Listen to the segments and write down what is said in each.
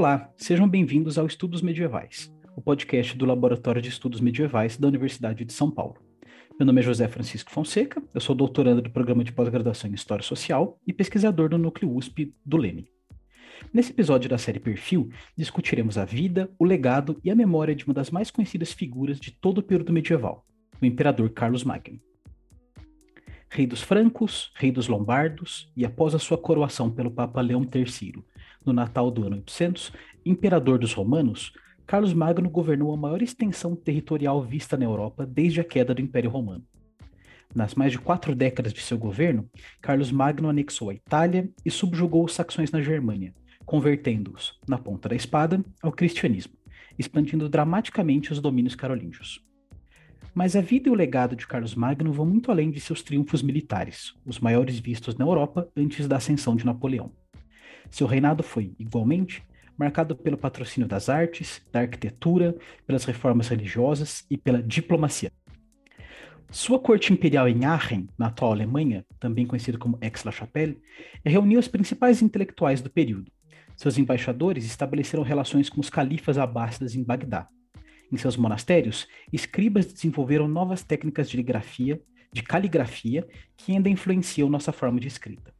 Olá, sejam bem-vindos ao Estudos Medievais, o podcast do Laboratório de Estudos Medievais da Universidade de São Paulo. Meu nome é José Francisco Fonseca, eu sou doutorando do programa de pós-graduação em História Social e pesquisador do Núcleo USP do Leme. Nesse episódio da série Perfil, discutiremos a vida, o legado e a memória de uma das mais conhecidas figuras de todo o período medieval, o imperador Carlos Magno. Rei dos francos, rei dos lombardos e após a sua coroação pelo Papa Leão III, no Natal do ano 800, imperador dos romanos, Carlos Magno governou a maior extensão territorial vista na Europa desde a queda do Império Romano. Nas mais de quatro décadas de seu governo, Carlos Magno anexou a Itália e subjugou os saxões na Germânia, convertendo-os, na ponta da espada, ao cristianismo, expandindo dramaticamente os domínios carolíngios. Mas a vida e o legado de Carlos Magno vão muito além de seus triunfos militares, os maiores vistos na Europa antes da ascensão de Napoleão. Seu reinado foi, igualmente, marcado pelo patrocínio das artes, da arquitetura, pelas reformas religiosas e pela diplomacia. Sua corte imperial em Aachen, na atual Alemanha, também conhecida como Aix-la-Chapelle, reuniu os principais intelectuais do período. Seus embaixadores estabeleceram relações com os califas abássidas em Bagdá. Em seus monastérios, escribas desenvolveram novas técnicas de grafia, de caligrafia, que ainda influenciam nossa forma de escrita.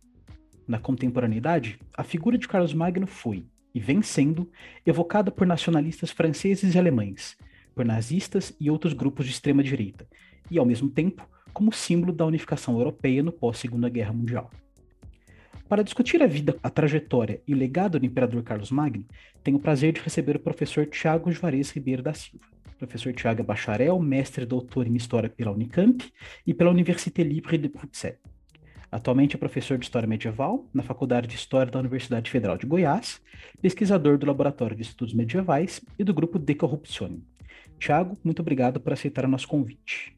Na contemporaneidade, a figura de Carlos Magno foi, e vem sendo evocada por nacionalistas franceses e alemães, por nazistas e outros grupos de extrema direita, e ao mesmo tempo como símbolo da unificação europeia no pós-Segunda Guerra Mundial. Para discutir a vida, a trajetória e o legado do imperador Carlos Magno, tenho o prazer de receber o professor Tiago Juarez Ribeiro da Silva. O professor Tiago é bacharel, mestre e doutor em História pela Unicamp e pela Université Libre de Bruxelles. Atualmente é professor de História Medieval na Faculdade de História da Universidade Federal de Goiás, pesquisador do Laboratório de Estudos Medievais e do grupo De Corruptione. Tiago, muito obrigado por aceitar o nosso convite.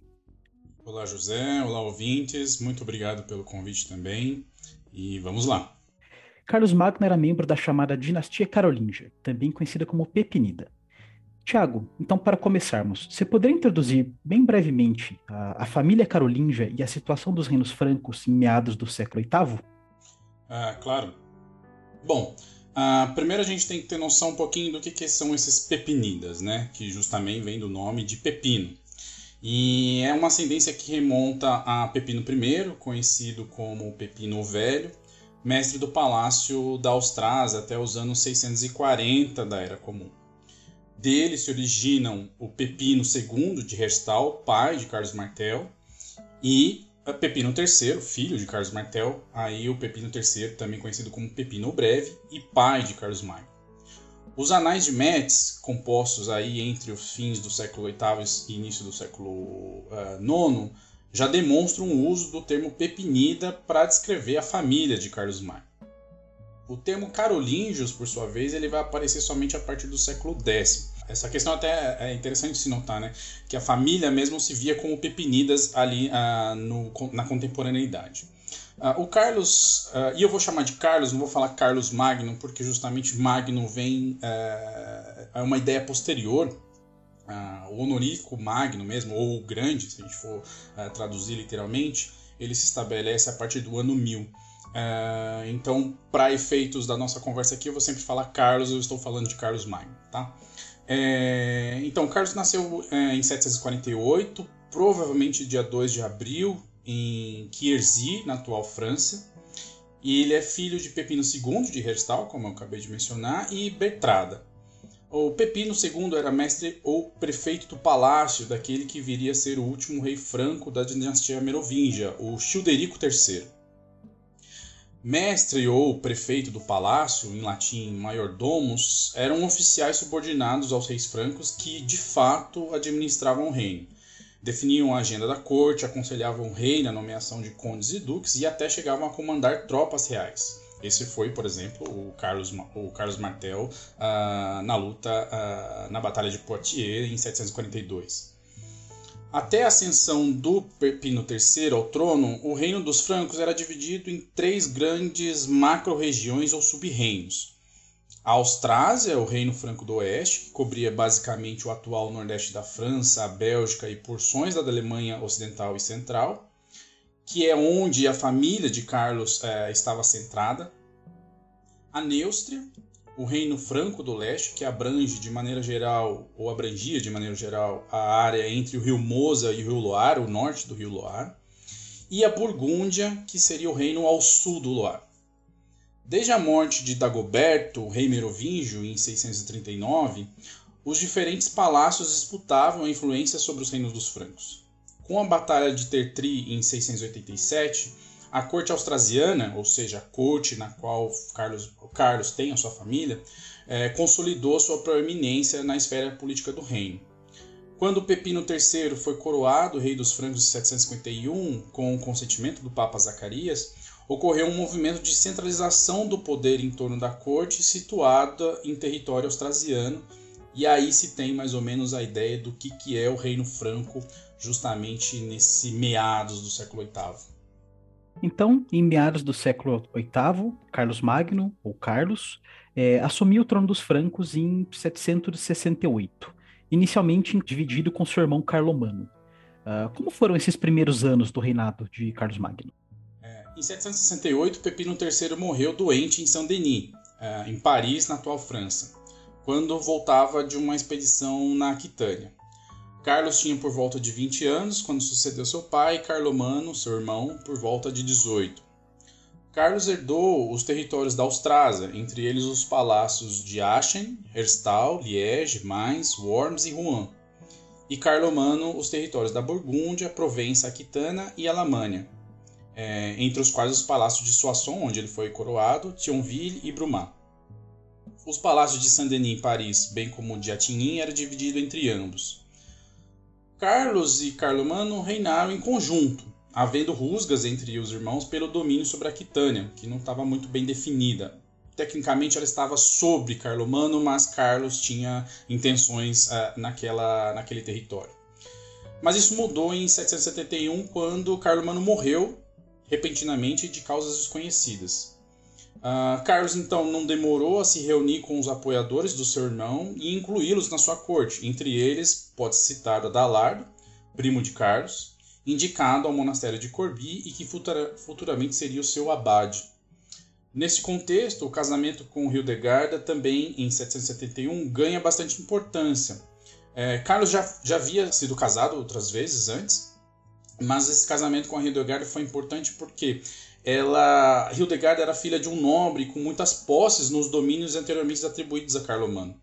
Olá, José. Olá, ouvintes. Muito obrigado pelo convite também. E vamos lá. Carlos Magno era membro da chamada Dinastia Carolíngia, também conhecida como Pepinida. Tiago, então para começarmos, você poderia introduzir bem brevemente a, a, família carolíngia e a situação dos reinos francos em meados do século VIII? Ah, claro. Bom, ah, primeiro a gente tem que ter noção um pouquinho do que, que são esses pepinidas, né? Que justamente vem do nome de pepino. E é uma ascendência que remonta a Pepino I, conhecido como Pepino Velho, mestre do palácio da Austrásia até os anos 640 da Era Comum. Dele se originam o Pepino II de Herstal, pai de Carlos Martel, e Pepino III, filho de Carlos Martel, aí o Pepino III, também conhecido como Pepino o Breve, e pai de Carlos Magno. Os anais de Metz, compostos aí entre os fins do século VIII e início do século IX, uh, já demonstram o uso do termo pepinida para descrever a família de Carlos Magno. O termo carolíngios, por sua vez, ele vai aparecer somente a partir do século X, essa questão até é interessante se notar, né? Que a família mesmo se via como pepinidas ali uh, no, na contemporaneidade. Uh, o Carlos, uh, e eu vou chamar de Carlos, não vou falar Carlos Magno, porque justamente Magno vem uh, é uma ideia posterior. o honorífico Magno mesmo, ou o grande, se a gente for traduzir literalmente, ele se estabelece a partir do ano 1000. então, para efeitos da nossa conversa aqui, eu vou sempre falar Carlos, eu estou falando de Carlos Magno, tá? É, então, Carlos nasceu é, em 748, provavelmente dia 2 de abril, em Quierzy, na atual França. E ele é filho de Pepino II de Herstal, como eu acabei de mencionar, e Bertrada. O Pepino II era mestre ou prefeito do palácio daquele que viria a ser o último rei franco da dinastia merovingia, o Childerico III. Mestre ou prefeito do palácio, em latim maiordomos, eram oficiais subordinados aos reis francos que, de fato, administravam o reino. Definiam a agenda da corte, aconselhavam o rei na nomeação de condes e duques e até chegavam a comandar tropas reais. Esse foi, por exemplo, o Carlos, o Carlos Martel uh, na luta uh, na Batalha de Poitiers em 742. Até a ascensão do Pepino III ao trono, o reino dos francos era dividido em três grandes macro-regiões ou sub-reinos. A Austrásia, o reino franco do oeste, que cobria basicamente o atual nordeste da França, a Bélgica e porções da Alemanha ocidental e central, que é onde a família de Carlos eh, estava centrada. A Neustria, o Reino Franco do Leste, que abrange de maneira geral, ou abrangia de maneira geral, a área entre o rio Mosa e o rio Loire, o norte do rio Loire, e a Burgúndia, que seria o reino ao sul do Loire. Desde a morte de Dagoberto, rei merovingio, em 639, os diferentes palácios disputavam a influência sobre os reinos dos francos. Com a Batalha de Tertri, em 687, a corte austrasiana, ou seja, a corte na qual Carlos, Carlos tem a sua família, é, consolidou sua proeminência na esfera política do reino. Quando Pepino III foi coroado rei dos francos em 751, com o consentimento do Papa Zacarias, ocorreu um movimento de centralização do poder em torno da corte situada em território austrasiano, e aí se tem mais ou menos a ideia do que, que é o Reino Franco, justamente nesse meados do século VIII. Então, em meados do século VIII, Carlos Magno, ou Carlos, é, assumiu o trono dos francos em 768, inicialmente dividido com seu irmão Carlomano. Uh, como foram esses primeiros anos do reinado de Carlos Magno? Em 768, Pepino III morreu doente em Saint-Denis, eh, em Paris, na atual França, quando voltava de uma expedição na Aquitânia. Carlos tinha por volta de 20 anos quando sucedeu seu pai, Carlomano, seu irmão, por volta de 18. Carlos herdou os territórios da Austrásia, entre eles os palácios de Aachen, Herstal, Liège, Mainz, Worms e Rouen. E Carlomano os territórios da Burgúndia, Provença Aquitana e Alamânia, é, entre os quais os palácios de Soissons, onde ele foi coroado, Thionville e Brumat. Os palácios de Saint-Denis em Paris, bem como o de Attigny, era dividido entre ambos. Carlos e Carlomano reinaram em conjunto, havendo rusgas entre os irmãos pelo domínio sobre a Aquitânia, que não estava muito bem definida. Tecnicamente ela estava sobre Carlomano, mas Carlos tinha intenções uh, naquela, naquele território. Mas isso mudou em 771, quando Carlomano morreu repentinamente de causas desconhecidas. Uh, Carlos então não demorou a se reunir com os apoiadores do seu irmão e incluí-los na sua corte. Entre eles, pode-se citar Adalardo, primo de Carlos, indicado ao monastério de Corbie e que futura, futuramente seria o seu abade. Nesse contexto, o casamento com Hildegarda também, em 771, ganha bastante importância. É, Carlos já, já havia sido casado outras vezes antes, mas esse casamento com a Hildegard foi importante porque ela, Hildegard era filha de um nobre com muitas posses nos domínios anteriormente atribuídos a Carlomano.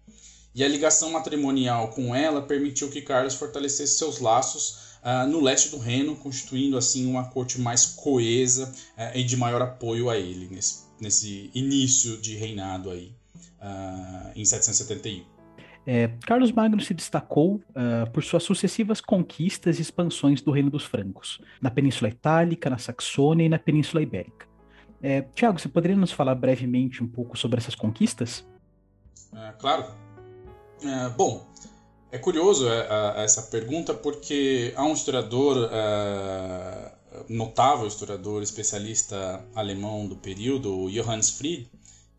E a ligação matrimonial com ela permitiu que Carlos fortalecesse seus laços uh, no leste do Reino, constituindo assim uma corte mais coesa uh, e de maior apoio a ele nesse, nesse início de reinado aí, uh, em 771. É, Carlos Magno se destacou uh, por suas sucessivas conquistas e expansões do Reino dos Francos, na Península Itálica, na Saxônia e na Península Ibérica. É, Tiago, você poderia nos falar brevemente um pouco sobre essas conquistas? É, claro. É, bom, é curioso é, essa pergunta porque há um historiador é, notável, historiador especialista alemão do período, Johannes Fried,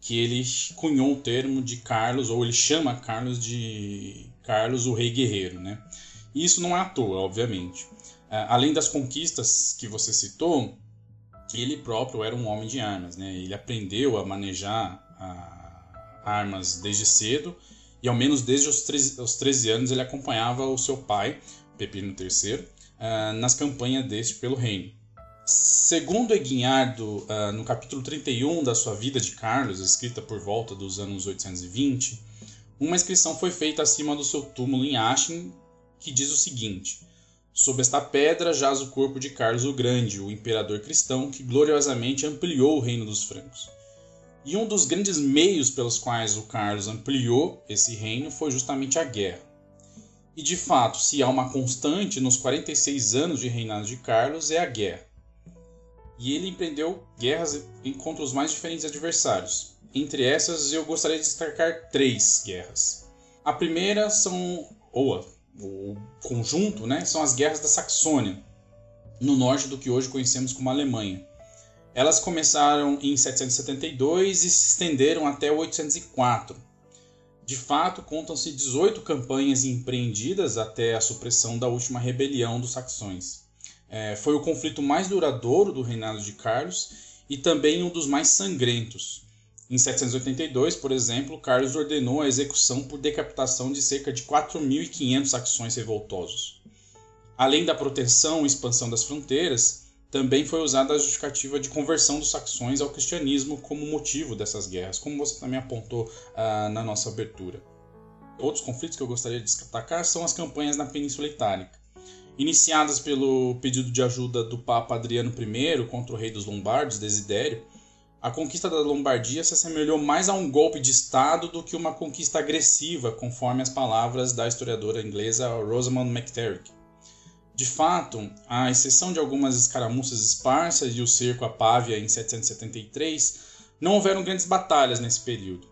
que ele cunhou o termo de Carlos, ou ele chama Carlos de Carlos o Rei Guerreiro. Né? E isso não é à toa, obviamente. É, além das conquistas que você citou, ele próprio era um homem de armas. Né? Ele aprendeu a manejar a, armas desde cedo, e ao menos desde os 13, os 13 anos ele acompanhava o seu pai, Pepino III, é, nas campanhas deste pelo reino. Segundo Eguinhardo, uh, no capítulo 31 da sua Vida de Carlos, escrita por volta dos anos 820, uma inscrição foi feita acima do seu túmulo em Aachen que diz o seguinte: Sob esta pedra jaz o corpo de Carlos o Grande, o imperador cristão que gloriosamente ampliou o reino dos francos. E um dos grandes meios pelos quais o Carlos ampliou esse reino foi justamente a guerra. E de fato, se há uma constante nos 46 anos de reinado de Carlos, é a guerra e ele empreendeu guerras contra os mais diferentes adversários. Entre essas, eu gostaria de destacar três guerras. A primeira são, ou o conjunto, né, são as guerras da Saxônia, no norte do que hoje conhecemos como Alemanha. Elas começaram em 772 e se estenderam até 804. De fato, contam-se 18 campanhas empreendidas até a supressão da última rebelião dos saxões. É, foi o conflito mais duradouro do reinado de Carlos e também um dos mais sangrentos. Em 782, por exemplo, Carlos ordenou a execução por decapitação de cerca de 4.500 saxões revoltosos. Além da proteção e expansão das fronteiras, também foi usada a justificativa de conversão dos saxões ao cristianismo como motivo dessas guerras, como você também apontou ah, na nossa abertura. Outros conflitos que eu gostaria de destacar são as campanhas na Península Itálica. Iniciadas pelo pedido de ajuda do Papa Adriano I contra o rei dos Lombardos, Desidério, a conquista da Lombardia se assemelhou mais a um golpe de Estado do que uma conquista agressiva, conforme as palavras da historiadora inglesa Rosamund McTerrick. De fato, à exceção de algumas escaramuças esparsas e o cerco a Pávia em 773, não houveram grandes batalhas nesse período.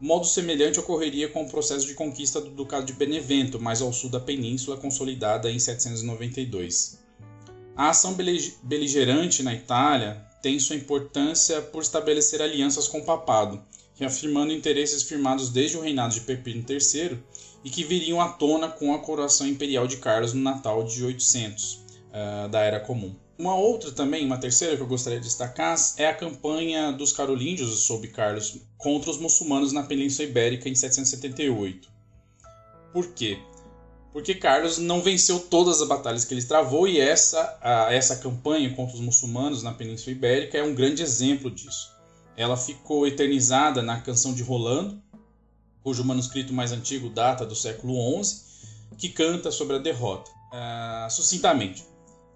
Modo semelhante ocorreria com o processo de conquista do Ducado de Benevento, mais ao sul da península, consolidada em 792. A ação beligerante na Itália tem sua importância por estabelecer alianças com o papado, reafirmando interesses firmados desde o reinado de Pepino III e que viriam à tona com a coroação imperial de Carlos no Natal de 800 uh, eh, da Era Comum. Uma outra também, uma terceira que eu gostaria de destacar, é a campanha dos carolíngios sob Carlos contra os muçulmanos na Península Ibérica em 778. Por quê? porque Carlos não venceu todas as batalhas que ele travou e essa, a, essa campanha contra os muçulmanos na Península Ibérica é um grande exemplo disso. Ela ficou eternizada na Canção de Rolando, cujo manuscrito mais antigo data do século XI, que canta sobre a derrota. Uh, sucintamente,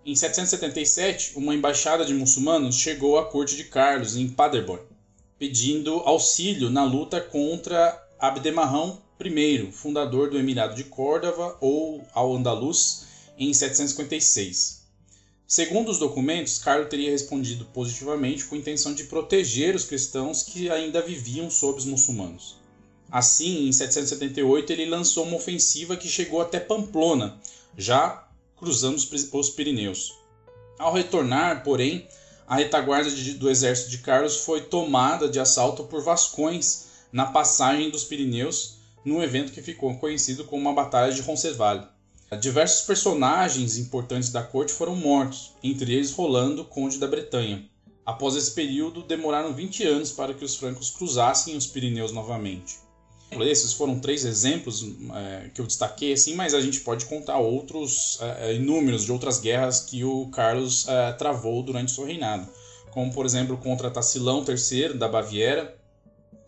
em 777, uma embaixada de muçulmanos chegou à corte de Carlos em Paderborn, pedindo auxílio na luta contra Abdemarrão I, fundador do Emirado de Córdoba ou Al-Andalus, em 756. Segundo os documentos, Carlos teria respondido positivamente com a intenção de proteger os cristãos que ainda viviam sob os muçulmanos. Assim, em 778, ele lançou uma ofensiva que chegou até Pamplona, já cruzando os Pirineus. Ao retornar, porém, a retaguarda do exército de Carlos foi tomada de assalto por vascões na passagem dos Pirineus num evento que ficou conhecido como a Batalha de Roncesvalles. Diversos personagens importantes da corte foram mortos, entre eles Rolando, conde da Bretanha. Após esse período, demoraram 20 anos para que os francos cruzassem os Pirineus novamente. Esses foram três exemplos é, que eu destaquei, assim, mas a gente pode contar outros é, é inúmeros de outras guerras que o Carlos é, travou durante seu reinado, como por exemplo contra Tacilão III da Baviera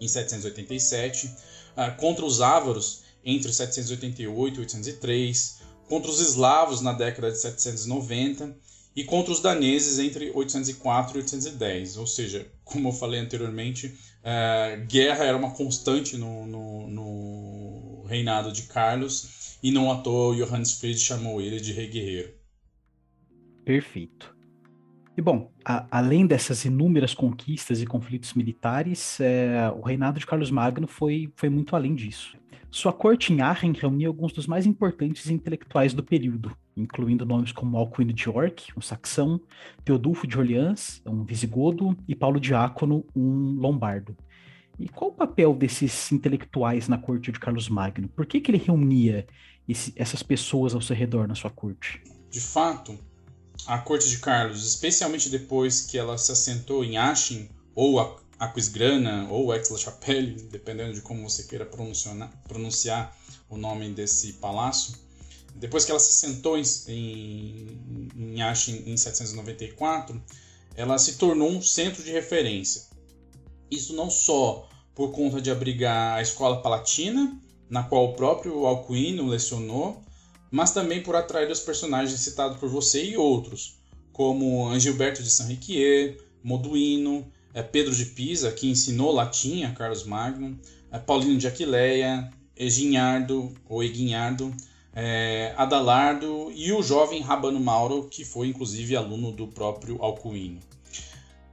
em 787, ah, contra os ávaros entre 788 e 803, contra os eslavos na década de 790 e contra os daneses entre 804 e 810. Ou seja, como eu falei anteriormente, uh, guerra era uma constante no, no, no, reinado de Carlos e não à toa Johannes Fried chamou ele de rei guerreiro. Perfeito. E bom, a, além dessas inúmeras conquistas e conflitos militares, é, o reinado de Carlos Magno foi, foi muito além disso. Sua corte em Aachen reunia alguns dos mais importantes intelectuais do período, incluindo nomes como Alcuino de York, um saxão, Teodulfo de Orleans, um visigodo, e Paulo Diácono, um lombardo. E qual o papel desses intelectuais na corte de Carlos Magno? Por que, que ele reunia esse, essas pessoas ao seu redor na sua corte? De fato, a corte de Carlos, especialmente depois que ela se assentou em Aachen, ou Aquisgrana, ou Aix-la-Chapelle, dependendo de como você queira pronunciar o nome desse palácio, depois que ela se assentou em, em, em em 794, ela se tornou um centro de referência. Isso não só por conta de abrigar a escola palatina, na qual o próprio Alcuino lecionou, mas também por atrair os personagens citados por você e outros, como Angilberto de Saint-Riquier, Moduino, é, Pedro de Pisa, que ensinou latim a Carlos Magno, é, Paulino de Aquileia, Eginhardo ou Eguinhardo, é, Adalardo e o jovem Rabano Mauro, que foi inclusive aluno do próprio Alcuino.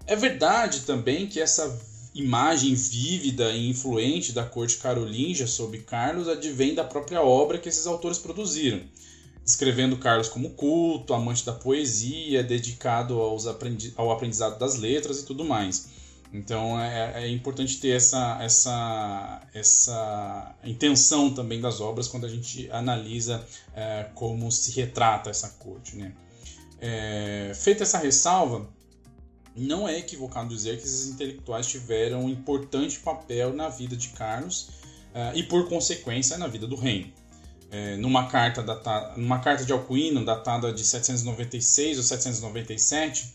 É verdade também que essa imagem vívida e influente da corte carolíngia sob Carlos advém da própria obra que esses autores produziram, descrevendo Carlos como culto, amante da poesia, dedicado aprendi ao aprendizado das letras e tudo mais. Então é, é, importante ter essa, essa, essa intenção também das obras quando a gente analisa é, como se retrata essa corte. Né? É, feita essa ressalva, não é equivocado dizer que esses intelectuais tiveram um importante papel na vida de Carlos uh, e, por consequência, na vida do reino. É, numa, carta datada, numa carta de Alcuino, datada de 796 ou 797,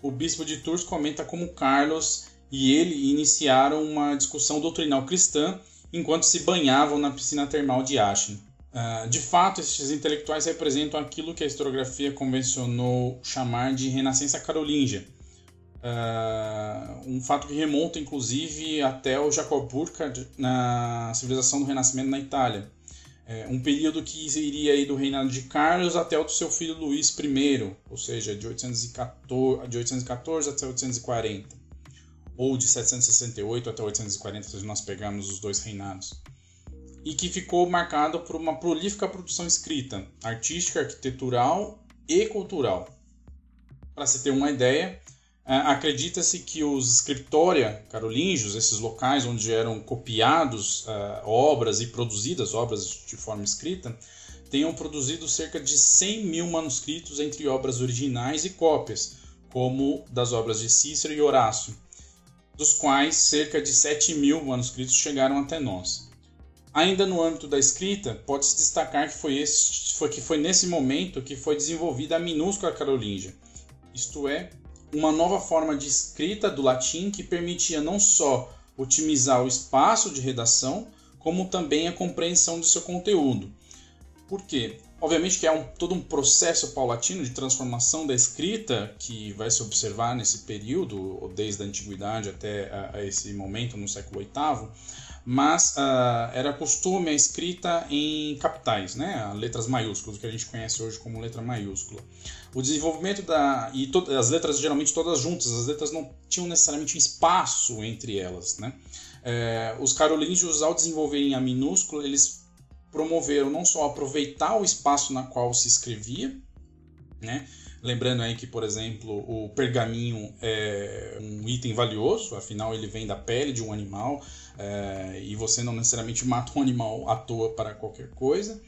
o bispo de Tours comenta como Carlos e ele iniciaram uma discussão doutrinal cristã enquanto se banhavam na piscina termal de Aachen. Uh, de fato, esses intelectuais representam aquilo que a historiografia convencionou chamar de Renascença Carolíngia, uh, um fato que remonta inclusive até o Jacob Burckhardt na civilização do Renascimento na Itália. É, um período que iria aí do reinado de Carlos até o do seu filho Luís I, ou seja, de 814, de 814 até 840, ou de 768 até 840, se nós pegarmos os dois reinados e que ficou marcado por uma prolífica produção escrita, artística, arquitetural e cultural. Para se ter uma ideia, acredita-se que os scriptoria carolíngios, esses locais onde eram copiados uh, obras e produzidas obras de forma escrita, tenham produzido cerca de 100 mil manuscritos entre obras originais e cópias, como das obras de Cícero e Horácio, dos quais cerca de 7 mil manuscritos chegaram até nós. Ainda no âmbito da escrita, pode-se destacar que foi, foi, que foi nesse momento que foi desenvolvida a minúscula carolíngia, isto é, uma nova forma de escrita do latim que permitia não só otimizar o espaço de redação, como também a compreensão do seu conteúdo. Por quê? Obviamente que é um, todo um processo paulatino de transformação da escrita que vai se observar nesse período, desde a antiguidade até a, a esse momento, no século VIII, mas uh, era costume a escrita em capitais, né, letras maiúsculas, que a gente conhece hoje como letra maiúscula. O desenvolvimento da e to, as letras geralmente todas juntas, as letras não tinham necessariamente espaço entre elas, né. É, os carolíngios ao desenvolverem a minúscula, eles promoveram não só aproveitar o espaço na qual se escrevia, né, Lembrando aí que, por exemplo, o pergaminho é um item valioso, afinal ele vem da pele de um animal é, e você não necessariamente mata um animal à toa para qualquer coisa,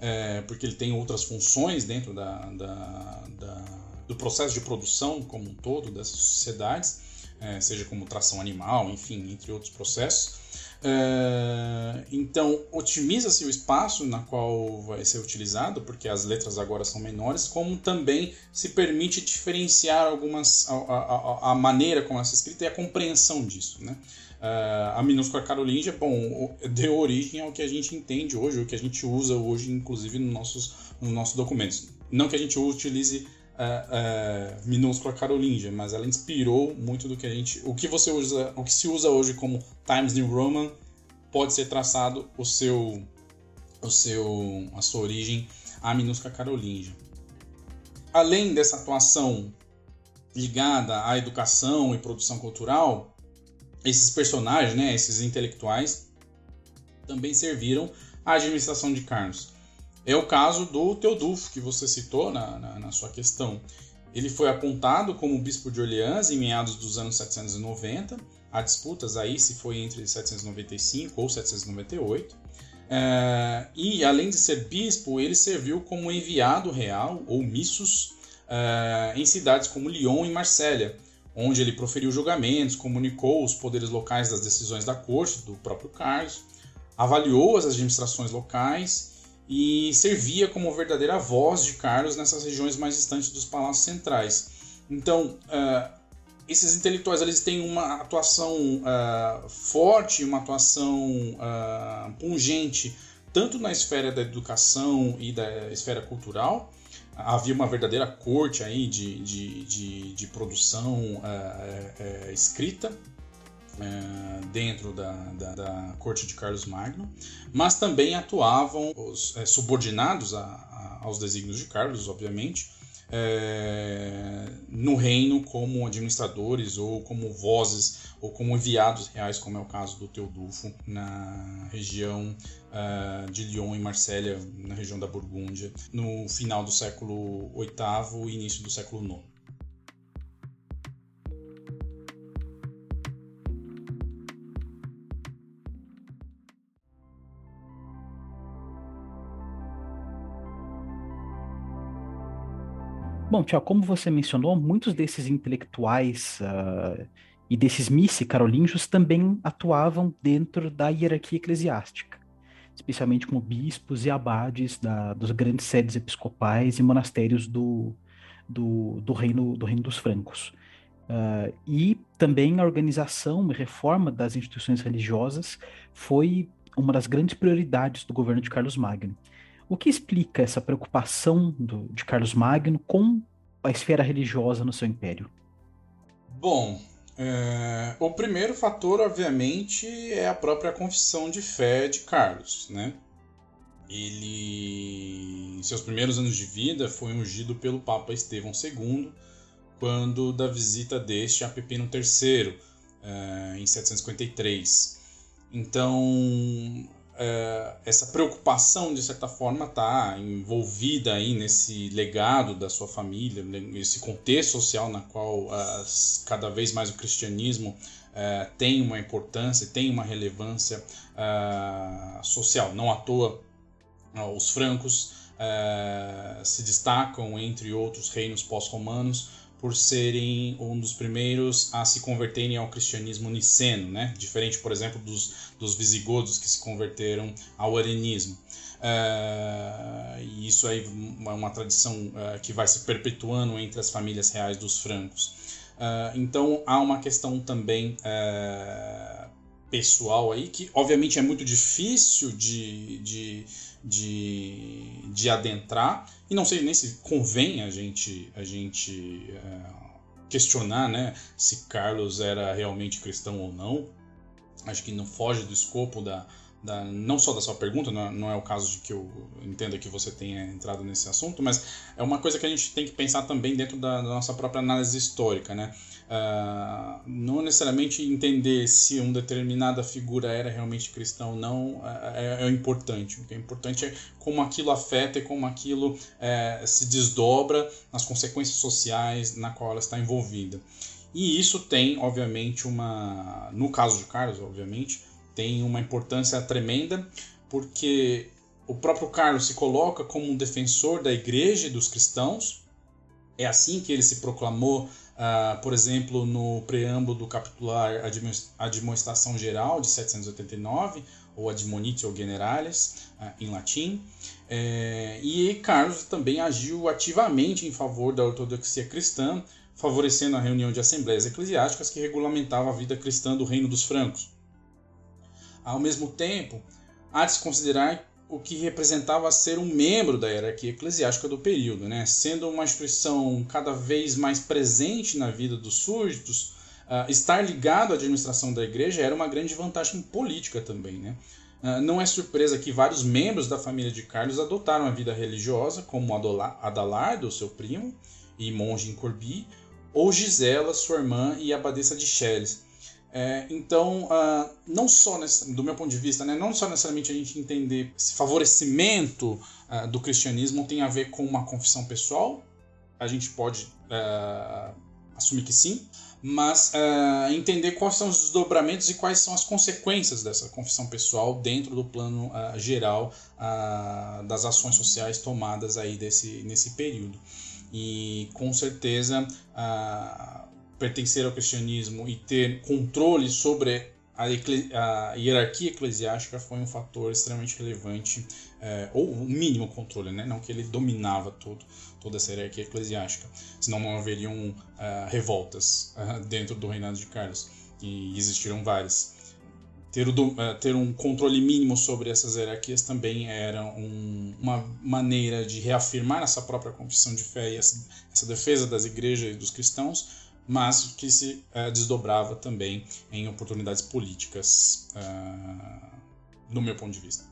é, porque ele tem outras funções dentro da, da, da, do processo de produção como um todo dessas sociedades, é, seja como tração animal, enfim, entre outros processos. É, então, otimiza-se o espaço na qual vai ser utilizado, porque as letras agora são menores, como também se permite diferenciar algumas a, a, a maneira como essa é escrita e a compreensão disso. Né? Uh, a minúscula carolíngia, bom, deu origem ao que a gente entende hoje, o que a gente usa hoje, inclusive nos nossos, nos nossos documentos. Não que a gente utilize uh, uh, minúscula carolíngia, mas ela inspirou muito do que a gente, o que você usa, o que se usa hoje como Times New Roman, pode ser traçado o seu, o seu, a sua origem à minúscula carolíngia. Além dessa atuação ligada à educação e produção cultural, esses personagens, né, esses intelectuais, também serviram à administração de Carlos. É o caso do Teodulfo, que você citou na, na, na sua questão. Ele foi apontado como bispo de Orleans em meados dos anos 790. Há disputas aí se foi entre 795 ou 798. É, e além de ser bispo, ele serviu como enviado real ou missus é, em cidades como Lyon e Marsella, onde ele proferiu julgamentos, comunicou os poderes locais das decisões da corte, do próprio Carlos, avaliou as administrações locais e servia como verdadeira voz de Carlos nessas regiões mais distantes dos palácios centrais. Então, uh, esses intelectuais eles têm uma atuação uh, forte, uma atuação uh, pungente, tanto na esfera da educação e da esfera cultural, havia uma verdadeira corte aí de, de, de, de produção é, é, escrita é, dentro da, da, da, corte de Carlos Magno, mas também atuavam os subordinados a, a, aos desígnios de Carlos, obviamente, é, no reino como administradores ou como vozes ou como enviados reais, como é o caso do Teodulfo na região uh, de Lyon e Marsella, na região da Burgúndia, no final do século VIII e início do século IX. Bom, Tiago, como você mencionou, muitos desses intelectuais uh, e desses missi carolíngios também atuavam dentro da hierarquia eclesiástica, especialmente como bispos e abades da, dos grandes sedes episcopais e monastérios do, do, do, reino, do reino dos francos. Uh, e também a organização e reforma das instituições religiosas foi uma das grandes prioridades do governo de Carlos Magno. O que explica essa preocupação do, de Carlos Magno com a esfera religiosa no seu império? Bom, é, o primeiro fator, obviamente, é a própria confissão de fé de Carlos, né? Ele, em seus primeiros anos de vida, foi ungido pelo Papa Estevão II, quando da visita deste a Pepino III, é, em 753. Então, essa preocupação, de certa forma, está envolvida aí nesse legado da sua família, nesse contexto social na qual cada vez mais o cristianismo é, tem uma importância, tem uma relevância é, social. Não à toa, os francos se destacam entre outros reinos pós-romanos por serem um dos primeiros a se converterem ao cristianismo niceno, né? diferente, por exemplo, dos, dos visigodos que se converteram ao arianismo. Uh, e isso aí é uma tradição uh, que vai se perpetuando entre as famílias reais dos francos. Uh, então há uma questão também pessoal aí que obviamente é muito difícil de, de de, de adentrar e não sei nem se convém a gente a gente é, questionar né se Carlos era realmente cristão ou não acho que não foge do escopo da, da, não só da sua pergunta, não é, não é, o caso de que eu entenda que você tenha entrado nesse assunto, mas é uma coisa que a gente tem que pensar também dentro da, da nossa própria análise histórica, né? Uh, não necessariamente entender se uma determinada figura era realmente cristã ou não é, é, é importante. O que é importante é como aquilo afeta e como aquilo é, se desdobra nas consequências sociais na qual ela está envolvida. E isso tem, obviamente, uma. No caso de Carlos, obviamente, tem uma importância tremenda, porque o próprio Carlos se coloca como um defensor da igreja e dos cristãos. É assim que ele se proclamou, uh, por exemplo, no preâmbulo do capitular Admoestação Geral de 789, ou Admonitio Generales, uh, em latim. É, e Carlos também agiu ativamente em favor da ortodoxia cristã, favorecendo a reunião de assembleias eclesiásticas que regulamentava a vida cristã do Reino dos Francos. Ao mesmo tempo, há de se considerar o que representava ser um membro da hierarquia eclesiástica do período, né? sendo uma instituição cada vez mais presente na vida dos súditos, uh, estar ligado à administração da igreja era uma grande vantagem política também. Né? Uh, não é surpresa que vários membros da família de Carlos adotaram a vida religiosa, como Adalardo, seu primo, e monge em Corbie, ou Gisela, sua irmã e abadesa de Chelles. É, então, uh, não só do meu ponto de vista, né, não só necessariamente a gente entender esse favorecimento uh, do cristianismo tem a ver com uma confissão pessoal, a gente pode uh, assumir que sim, mas entender quais são os desdobramentos e quais são as consequências dessa confissão pessoal dentro do plano geral das ações sociais tomadas aí desse, nesse período. E com certeza pertencer ao cristianismo e ter controle sobre a, a hierarquia eclesiástica foi um fator extremamente relevante, é, ou um mínimo controle, né? não que ele dominava todo, toda essa hierarquia eclesiástica, senão não haveriam uh, revoltas uh, dentro do reinado de Carlos, e existiram várias. Ter, uh, ter um controle mínimo sobre essas hierarquias também era um, uma maneira de reafirmar essa própria confissão de fé e essa, essa defesa das igrejas e dos cristãos, mas que se uh, desdobrava também em oportunidades políticas, uh, no meu ponto de vista.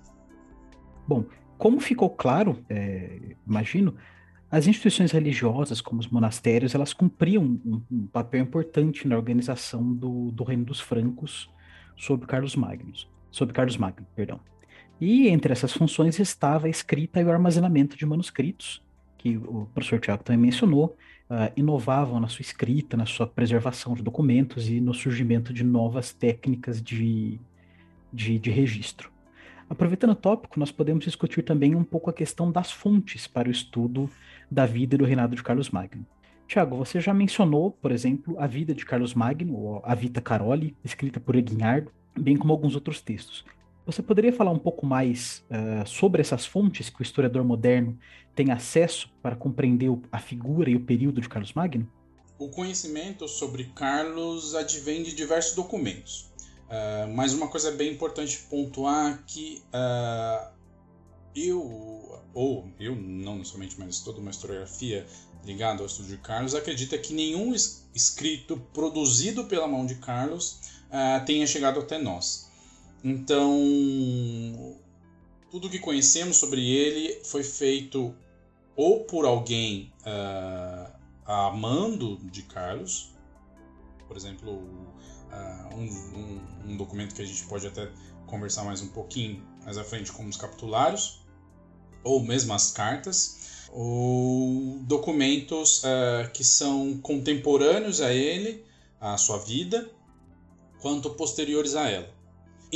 Bom, como ficou claro, é, imagino, as instituições religiosas, como os monastérios, elas cumpriam um, um papel importante na organização do, do reino dos francos sob Carlos Magno, sob Carlos Magno, perdão. E entre essas funções estava a escrita e o armazenamento de manuscritos, que o professor Tiago também mencionou, uh, inovavam na sua escrita, na sua preservação de documentos e no surgimento de novas técnicas de, de, de registro. Aproveitando o tópico, nós podemos discutir também um pouco a questão das fontes para o estudo da vida e do reinado de Carlos Magno. Tiago, você já mencionou, por exemplo, a vida de Carlos Magno, ou a Vita Caroli, escrita por Eguinhardo, bem como alguns outros textos. Você poderia falar um pouco mais uh, sobre essas fontes que o historiador moderno tem acesso para compreender a figura e o período de Carlos Magno? O conhecimento sobre Carlos advém de diversos documentos. Uh, mas uma coisa bem importante pontuar que uh, eu, ou eu não somente, mas toda uma historiografia ligada ao estudo de Carlos, acredita que nenhum escrito produzido pela mão de Carlos uh, tenha chegado até nós. Então, tudo que conhecemos sobre ele foi feito ou por alguém uh, amando de Carlos, por exemplo, uh, um, um, um, documento que a gente pode até conversar mais um pouquinho mais à frente, como os capitulários, ou mesmo as cartas, ou documentos uh, que são contemporâneos a ele, a sua vida, quanto posteriores a ela.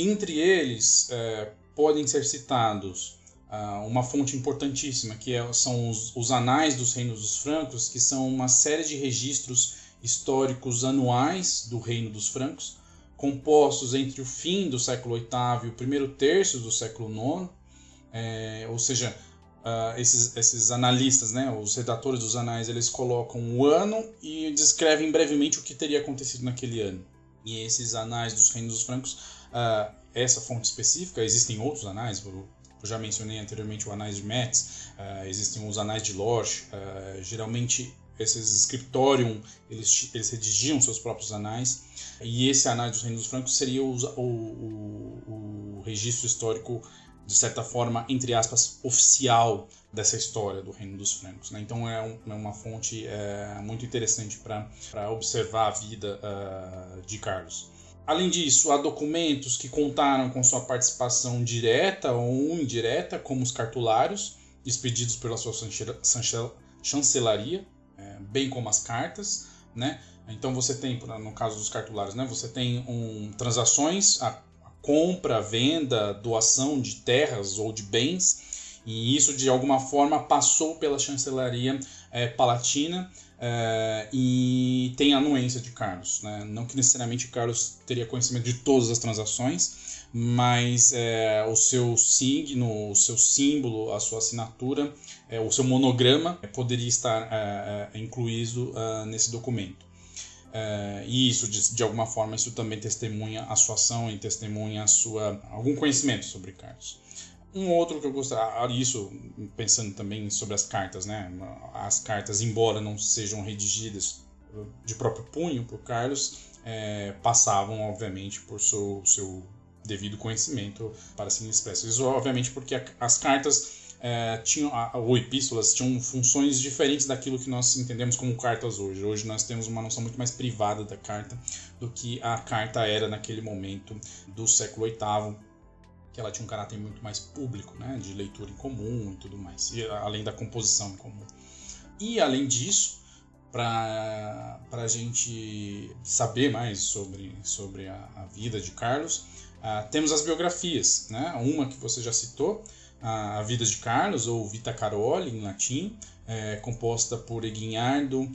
Entre eles, uh, podem ser citados uh, uma fonte importantíssima, que é, são os, os, Anais dos Reinos dos Francos, que são uma série de registros históricos anuais do Reino dos Francos, compostos entre o fim do século VIII e o primeiro terço do século IX, é, ou seja, uh, esses, esses analistas, né, os redatores dos anais, eles colocam o ano e descrevem brevemente o que teria acontecido naquele ano. E esses anais dos reinos dos francos, uh, essa fonte específica, existem outros anais, eu já mencionei anteriormente o Anais de Metz, uh, existem os Anais de Lorch, uh, geralmente esses scriptorium, eles, eles redigiam seus próprios anais, e esse Anais dos Reinos Francos seria o, o, o registro histórico de certa forma, entre aspas, oficial dessa história do Reino dos Francos. Né? Então é, um, é, uma fonte é, muito interessante para observar a vida uh, de Carlos. Além disso, há documentos que contaram com sua participação direta ou indireta, como os cartulários, expedidos pela sua chancelaria, é, bem como as cartas. Né? Então você tem, no caso dos cartulários, né, você tem um, transações, a, compra, a venda, doação de terras ou de bens, e isso de alguma forma passou pela chancelaria é, palatina é, e tem a anuência de Carlos. Né? Não que necessariamente Carlos teria conhecimento de todas as transações, mas é, o seu signo, o seu símbolo, a sua assinatura, é, o seu monograma poderia estar incluído nesse documento. e isso, de, de, alguma forma, isso também testemunha a sua ação e testemunha a sua, algum conhecimento sobre Carlos. Um outro que eu gostaria, ah, isso pensando também sobre as cartas, né? As cartas, embora não sejam redigidas de próprio punho por Carlos, é, passavam, obviamente, por seu, seu devido conhecimento para serem expressos. Isso, obviamente, porque a, as cartas é, tinham, ou epístolas tinham funções diferentes daquilo que nós entendemos como cartas hoje. Hoje nós temos uma noção muito mais privada da carta do que a carta era naquele momento do século VIII que ela tinha um caráter muito mais público, né, de leitura em comum e tudo mais, e, além da composição em comum. E além disso, para a gente saber mais sobre, sobre a, a vida de Carlos, uh, temos as biografias, né? uma que você já citou, a Vida de Carlos, ou Vita Caroli em latim, é, composta por Eguinhardo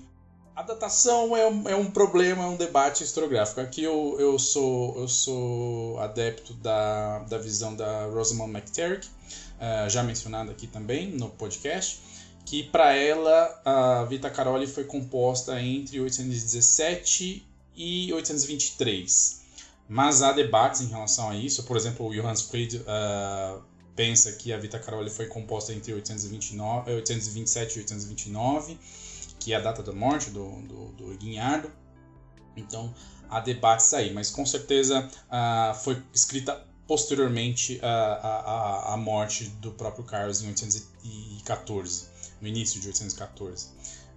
a datação é um, é um problema, é um debate historiográfico. Aqui eu, eu, sou, eu sou adepto da, da visão da Rosamund McTerrick, uh, já mencionada aqui também no podcast, que para ela a Vita Caroli foi composta entre 817 e 823. Mas há debates em relação a isso. Por exemplo, o Johannes Fried uh, pensa que a Vita Caroli foi composta entre 829, 827 e 829 que é a data da morte do, do, do Guinhardo. Então há debates aí, mas com certeza uh, foi escrita posteriormente à, à, morte do próprio Carlos em 814, no início de 814.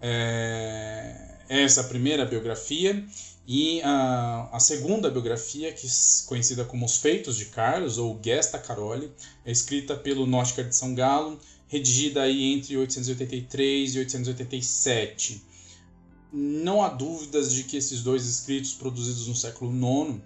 É, essa é a primeira biografia e a, a segunda biografia, que é conhecida como Os Feitos de Carlos, ou Gesta Caroli, é escrita pelo Nótica de São Galo redigida aí entre 883 e 887. Não há dúvidas de que esses dois escritos produzidos no século IX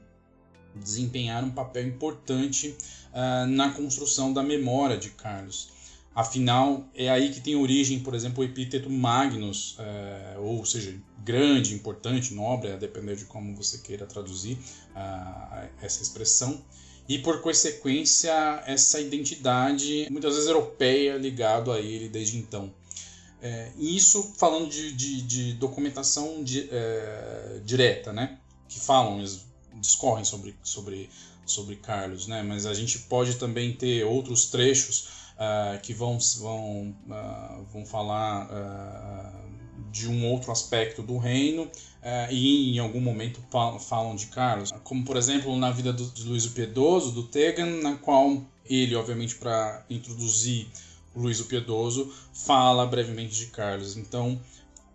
desempenharam um papel importante uh, na construção da memória de Carlos. Afinal, é aí que tem origem, por exemplo, o epíteto Magnus, uh, ou seja, grande, importante, nobre, a depender de como você queira traduzir uh, essa expressão. E por consequência, essa identidade, muitas vezes europeia, ligado a ele desde então. É, isso falando de, de, de documentação de, é, direta, né? Que falam mesmo discorrem sobre, sobre, sobre Carlos, né? mas a gente pode também ter outros trechos uh, que vão, vão, uh, vão falar uh, de um outro aspecto do reino e em algum momento falam de Carlos, como por exemplo na vida do, de Luís o Piedoso, do Tegan, na qual ele, obviamente, para introduzir Luís o Piedoso, fala brevemente de Carlos. Então,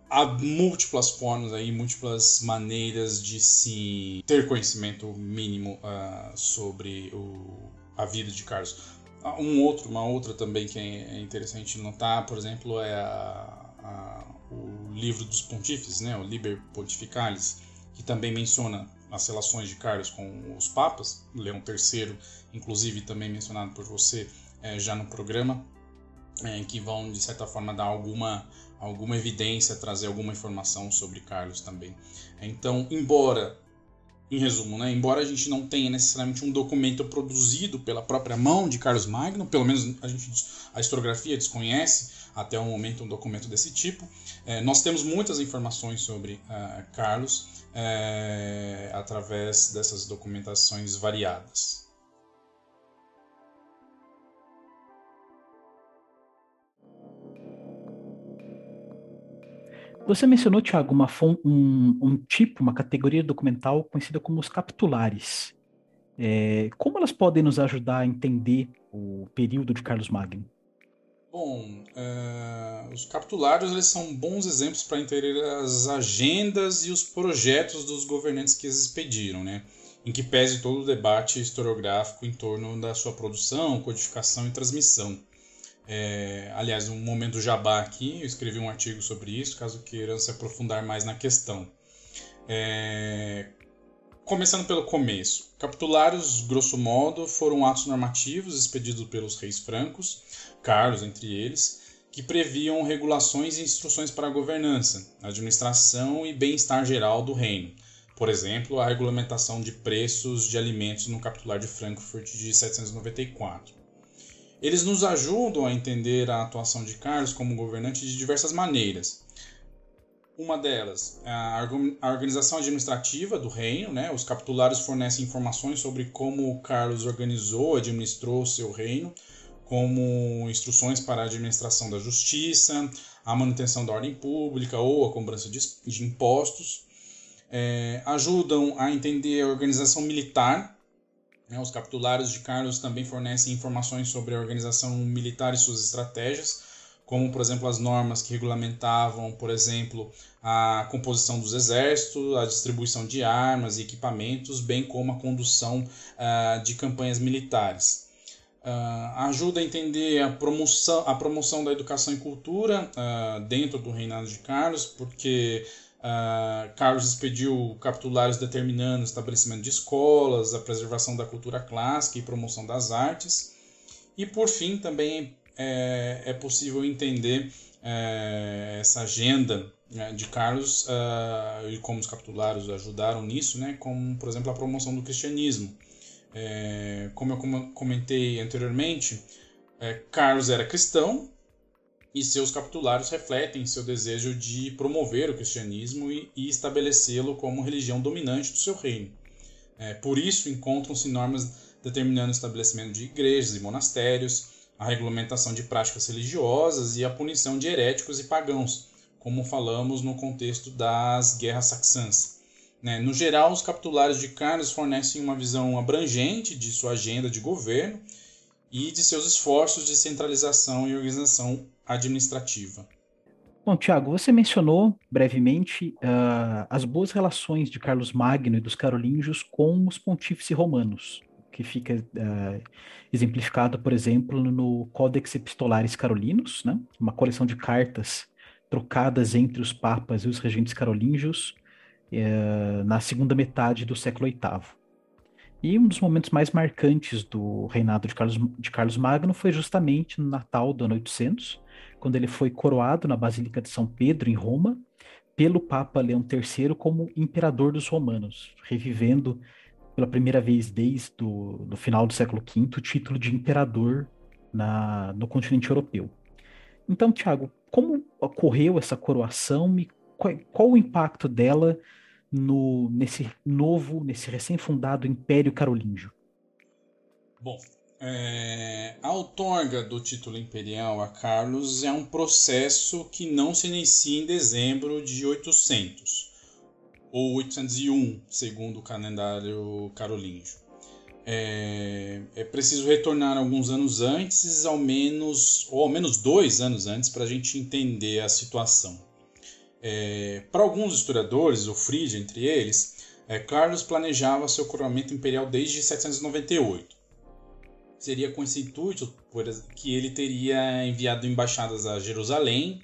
há múltiplas formas aí, múltiplas maneiras de se ter conhecimento mínimo uh, sobre o, a vida de Carlos. Um outro, uma outra também que é interessante notar, por exemplo, é a, a, livro dos pontífices, né, o Liber Pontificalis, que também menciona as relações de Carlos com os papas, Leão III, inclusive também mencionado por você é, já no programa, é, que vão de certa forma dar alguma alguma evidência, trazer alguma informação sobre Carlos também. Então, embora, em resumo, né, embora a gente não tenha necessariamente um documento produzido pela própria mão de Carlos Magno, pelo menos a, gente, a historiografia desconhece até o momento um documento desse tipo, é, nós temos muitas informações sobre uh, Carlos é, através dessas documentações variadas. Você mencionou, Tiago, um, um, tipo, uma categoria documental conhecida como os capitulares. É, como elas podem nos ajudar a entender o período de Carlos Magno? Bom, uh, os capitulares eles são bons exemplos para entender as agendas e os projetos dos governantes que eles expediram, né? em que pese todo o debate historiográfico em torno da sua produção, codificação e transmissão. É, aliás, um momento jabá aqui, eu escrevi um artigo sobre isso, caso queiram se aprofundar mais na questão. É, começando pelo começo. Capitulários, grosso modo, foram atos normativos expedidos pelos reis francos, Carlos entre eles, que previam regulações e instruções para a governança, administração e bem-estar geral do reino. Por exemplo, a regulamentação de preços de alimentos no Capitular de Frankfurt de 794. Eles nos ajudam a entender a atuação de Carlos como governante de diversas maneiras. Uma delas, a organização administrativa do reino, né? Os capitulares fornecem informações sobre como Carlos organizou, administrou seu reino, como instruções para a administração da justiça, a manutenção da ordem pública ou a cobrança de, impostos. É, ajudam a entender a organização militar os capitulares de Carlos também fornecem informações sobre a organização militar e suas estratégias, como, por exemplo, as normas que regulamentavam, por exemplo, a composição dos exércitos, a distribuição de armas e equipamentos, bem como a condução uh, de campanhas militares. Uh, ajuda a entender a promoção, a promoção da educação e cultura uh, dentro do reinado de Carlos, porque Uh, Carlos expediu capitulares determinando o estabelecimento de escolas, a preservação da cultura clássica e promoção das artes. E, por fim, também é, é possível entender é, essa agenda né, de Carlos uh, e como os capitulares ajudaram nisso, né, como, por exemplo, a promoção do cristianismo. É, como eu comentei anteriormente, é, Carlos era cristão, e seus capitulares refletem seu desejo de promover o cristianismo e, e estabelecê-lo como religião dominante do seu reino. É, por isso, encontram-se normas determinando o estabelecimento de igrejas e monastérios, a regulamentação de práticas religiosas e a punição de heréticos e pagãos, como falamos no contexto das guerras saxãs. Né? No geral, os capitulares de Carlos fornecem uma visão abrangente de sua agenda de governo e de seus esforços de centralização e organização administrativa. Bom, Tiago, você mencionou brevemente uh, as boas relações de Carlos Magno e dos carolíngios com os pontífices romanos, que fica uh, exemplificado, por exemplo, no Codex Epistolaris Carolinos, né? uma coleção de cartas trocadas entre os papas e os regentes carolíngios uh, na segunda metade do século VIII. E um dos momentos mais marcantes do reinado de Carlos, de Carlos Magno foi justamente no Natal do ano 800, quando ele foi coroado na Basílica de São Pedro, em Roma, pelo Papa Leão III como imperador dos romanos, revivendo pela primeira vez desde o do final do século V o título de imperador na, no continente europeu. Então, Tiago, como ocorreu essa coroação e qual, qual o impacto dela no, nesse novo, nesse recém-fundado Império Carolíngio? Bom, é, a outorga do título imperial a Carlos é um processo que não se inicia em dezembro de 800 ou 801, segundo o calendário carolíngio. É, é, preciso retornar alguns anos antes, ao menos, ou ao menos dois anos antes, para a gente entender a situação. É, para alguns historiadores, o Fride entre eles, é, Carlos planejava seu coroamento imperial desde 798. Seria com esse intuito que ele teria enviado embaixadas a Jerusalém,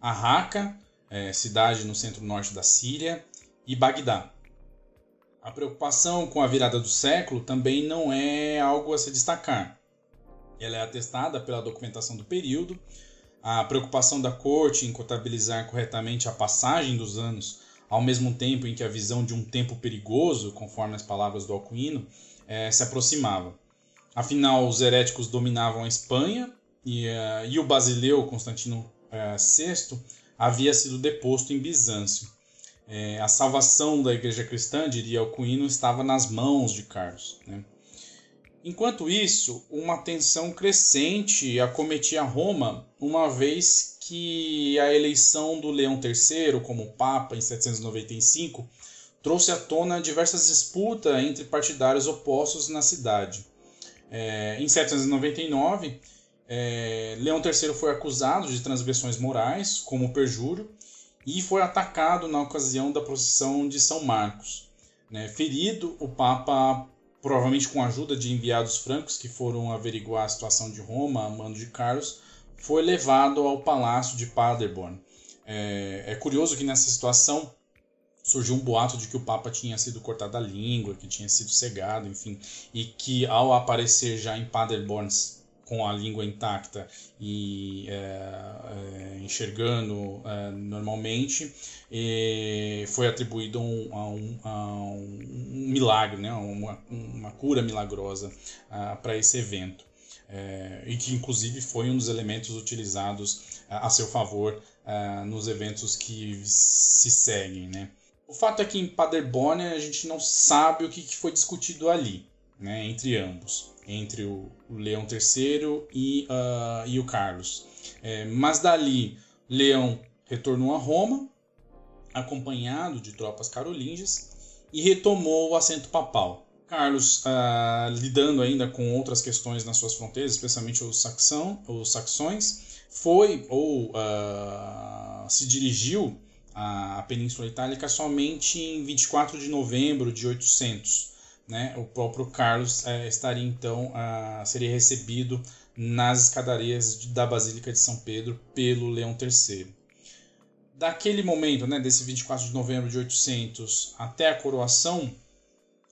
a Raqqa, é, cidade no centro-norte da Síria, e Bagdá. A preocupação com a virada do século também não é algo a se destacar. Ela é atestada pela documentação do período, a preocupação da corte em contabilizar corretamente a passagem dos anos, ao mesmo tempo em que a visão de um tempo perigoso, conforme as palavras do Alcuino, é, se aproximava. Afinal, os heréticos dominavam a Espanha e, uh, e o basileu Constantino VI havia sido deposto em Bizâncio. É, a salvação da igreja cristã, diria Alcuino, estava nas mãos de Carlos. Né? Enquanto isso, uma tensão crescente acometia Roma, uma vez que a eleição do Leão III como Papa em 795 trouxe à tona diversas disputas entre partidários opostos na cidade. É, em 799, é, Leão III foi acusado de transgressões morais, como perjúrio, e foi atacado na ocasião da procissão de São Marcos. Né? Ferido, o Papa, provavelmente com a ajuda de enviados francos que foram averiguar a situação de Roma a mando de Carlos, foi levado ao palácio de Paderborn. É, é curioso que nessa situação surgiu um boato de que o Papa tinha sido cortado a língua, que tinha sido cegado, enfim, e que ao aparecer já em Paderborn com a língua intacta e é, é, enxergando é, normalmente, foi atribuído a, um, a um, milagre, né? uma, uma cura milagrosa para esse evento. É, e que inclusive foi um dos elementos utilizados a seu favor nos eventos que se seguem. Né? O fato é que em Paderborn a gente não sabe o que, que foi discutido ali, né, entre ambos entre o, o Leão III e, uh, e o Carlos. É, mas dali, Leão retornou a Roma, acompanhado de tropas carolíngias, e retomou o assento papal. Carlos, uh, lidando ainda com outras questões nas suas fronteiras, especialmente os, saxão, os saxões, foi ou uh, se dirigiu à Península Itálica somente em 24 de novembro de 800, né, o próprio Carlos é, estaria então seria recebido nas escadarias da Basílica de São Pedro pelo Leão III. Daquele momento, né, desse 24 de novembro de 800 até a coroação,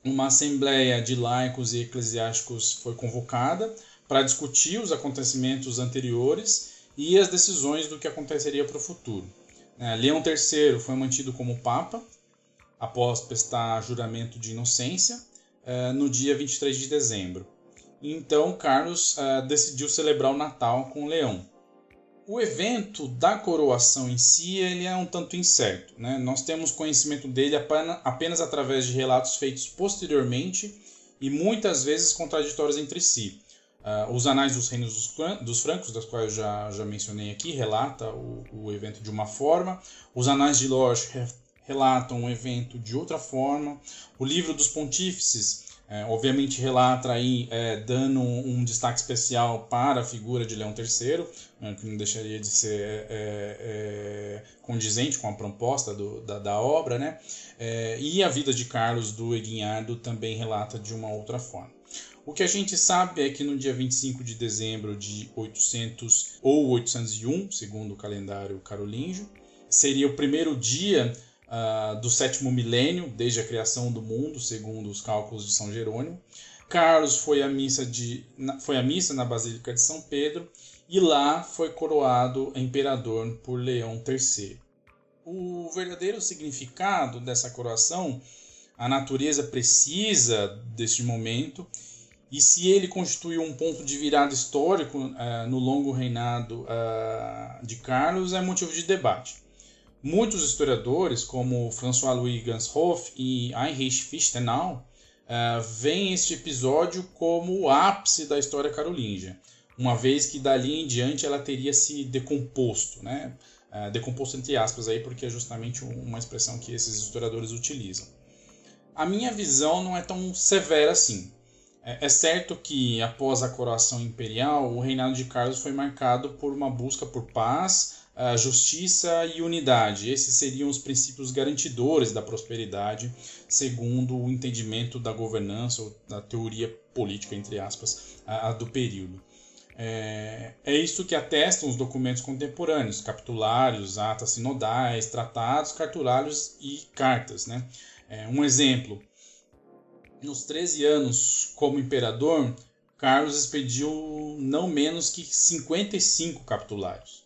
uma assembleia de laicos e eclesiásticos foi convocada para discutir os acontecimentos anteriores e as decisões do que aconteceria para o futuro. É, Leão III foi mantido como Papa após prestar juramento de inocência uh, no dia 23 de dezembro. Então, Carlos uh, decidiu celebrar o Natal com o leão. O evento da coroação em si ele é um tanto incerto. Né? Nós temos conhecimento dele apenas através de relatos feitos posteriormente e muitas vezes contraditórios entre si. Uh, os Anais dos Reinos dos, dos Francos, das quais eu já, já mencionei aqui, relata o, o evento de uma forma. Os Anais de Loge relatam o evento de outra forma. O livro dos pontífices, é, obviamente, relata aí, é, dando um, destaque especial para a figura de Leão III, né, que não deixaria de ser é, é condizente com a proposta do, da, da, obra, né? É, e a vida de Carlos do Eguinhardo também relata de uma outra forma. O que a gente sabe é que no dia 25 de dezembro de 800 ou 801, segundo o calendário carolíngio, seria o primeiro dia uh, do sétimo milênio, desde a criação do mundo, segundo os cálculos de São Jerônimo. Carlos foi à missa, de, foi à missa na Basílica de São Pedro e lá foi coroado imperador por Leão III. O verdadeiro significado dessa coroação, a natureza precisa deste momento e se ele constituiu um ponto de virada histórico uh, no longo reinado uh, de Carlos é motivo de debate. Muitos historiadores, como François-Louis Ganshoff e Heinrich Fichtenau, uh, veem este episódio como o ápice da história carolíngia, uma vez que dali em diante ela teria se decomposto, né? Uh, decomposto entre aspas aí, porque é justamente uma expressão que esses historiadores utilizam. A minha visão não é tão severa assim. É, é certo que após a coroação imperial, o reinado de Carlos foi marcado por uma busca por paz, a justiça e unidade. Esses seriam os princípios garantidores da prosperidade, segundo o entendimento da governança ou da teoria política, entre aspas, do período. É, é isso que atestam os documentos contemporâneos, capitulários, atas sinodais, tratados, carturários e cartas. Né? É, um exemplo, nos 13 anos como imperador, Carlos expediu não menos que 55 capitulários.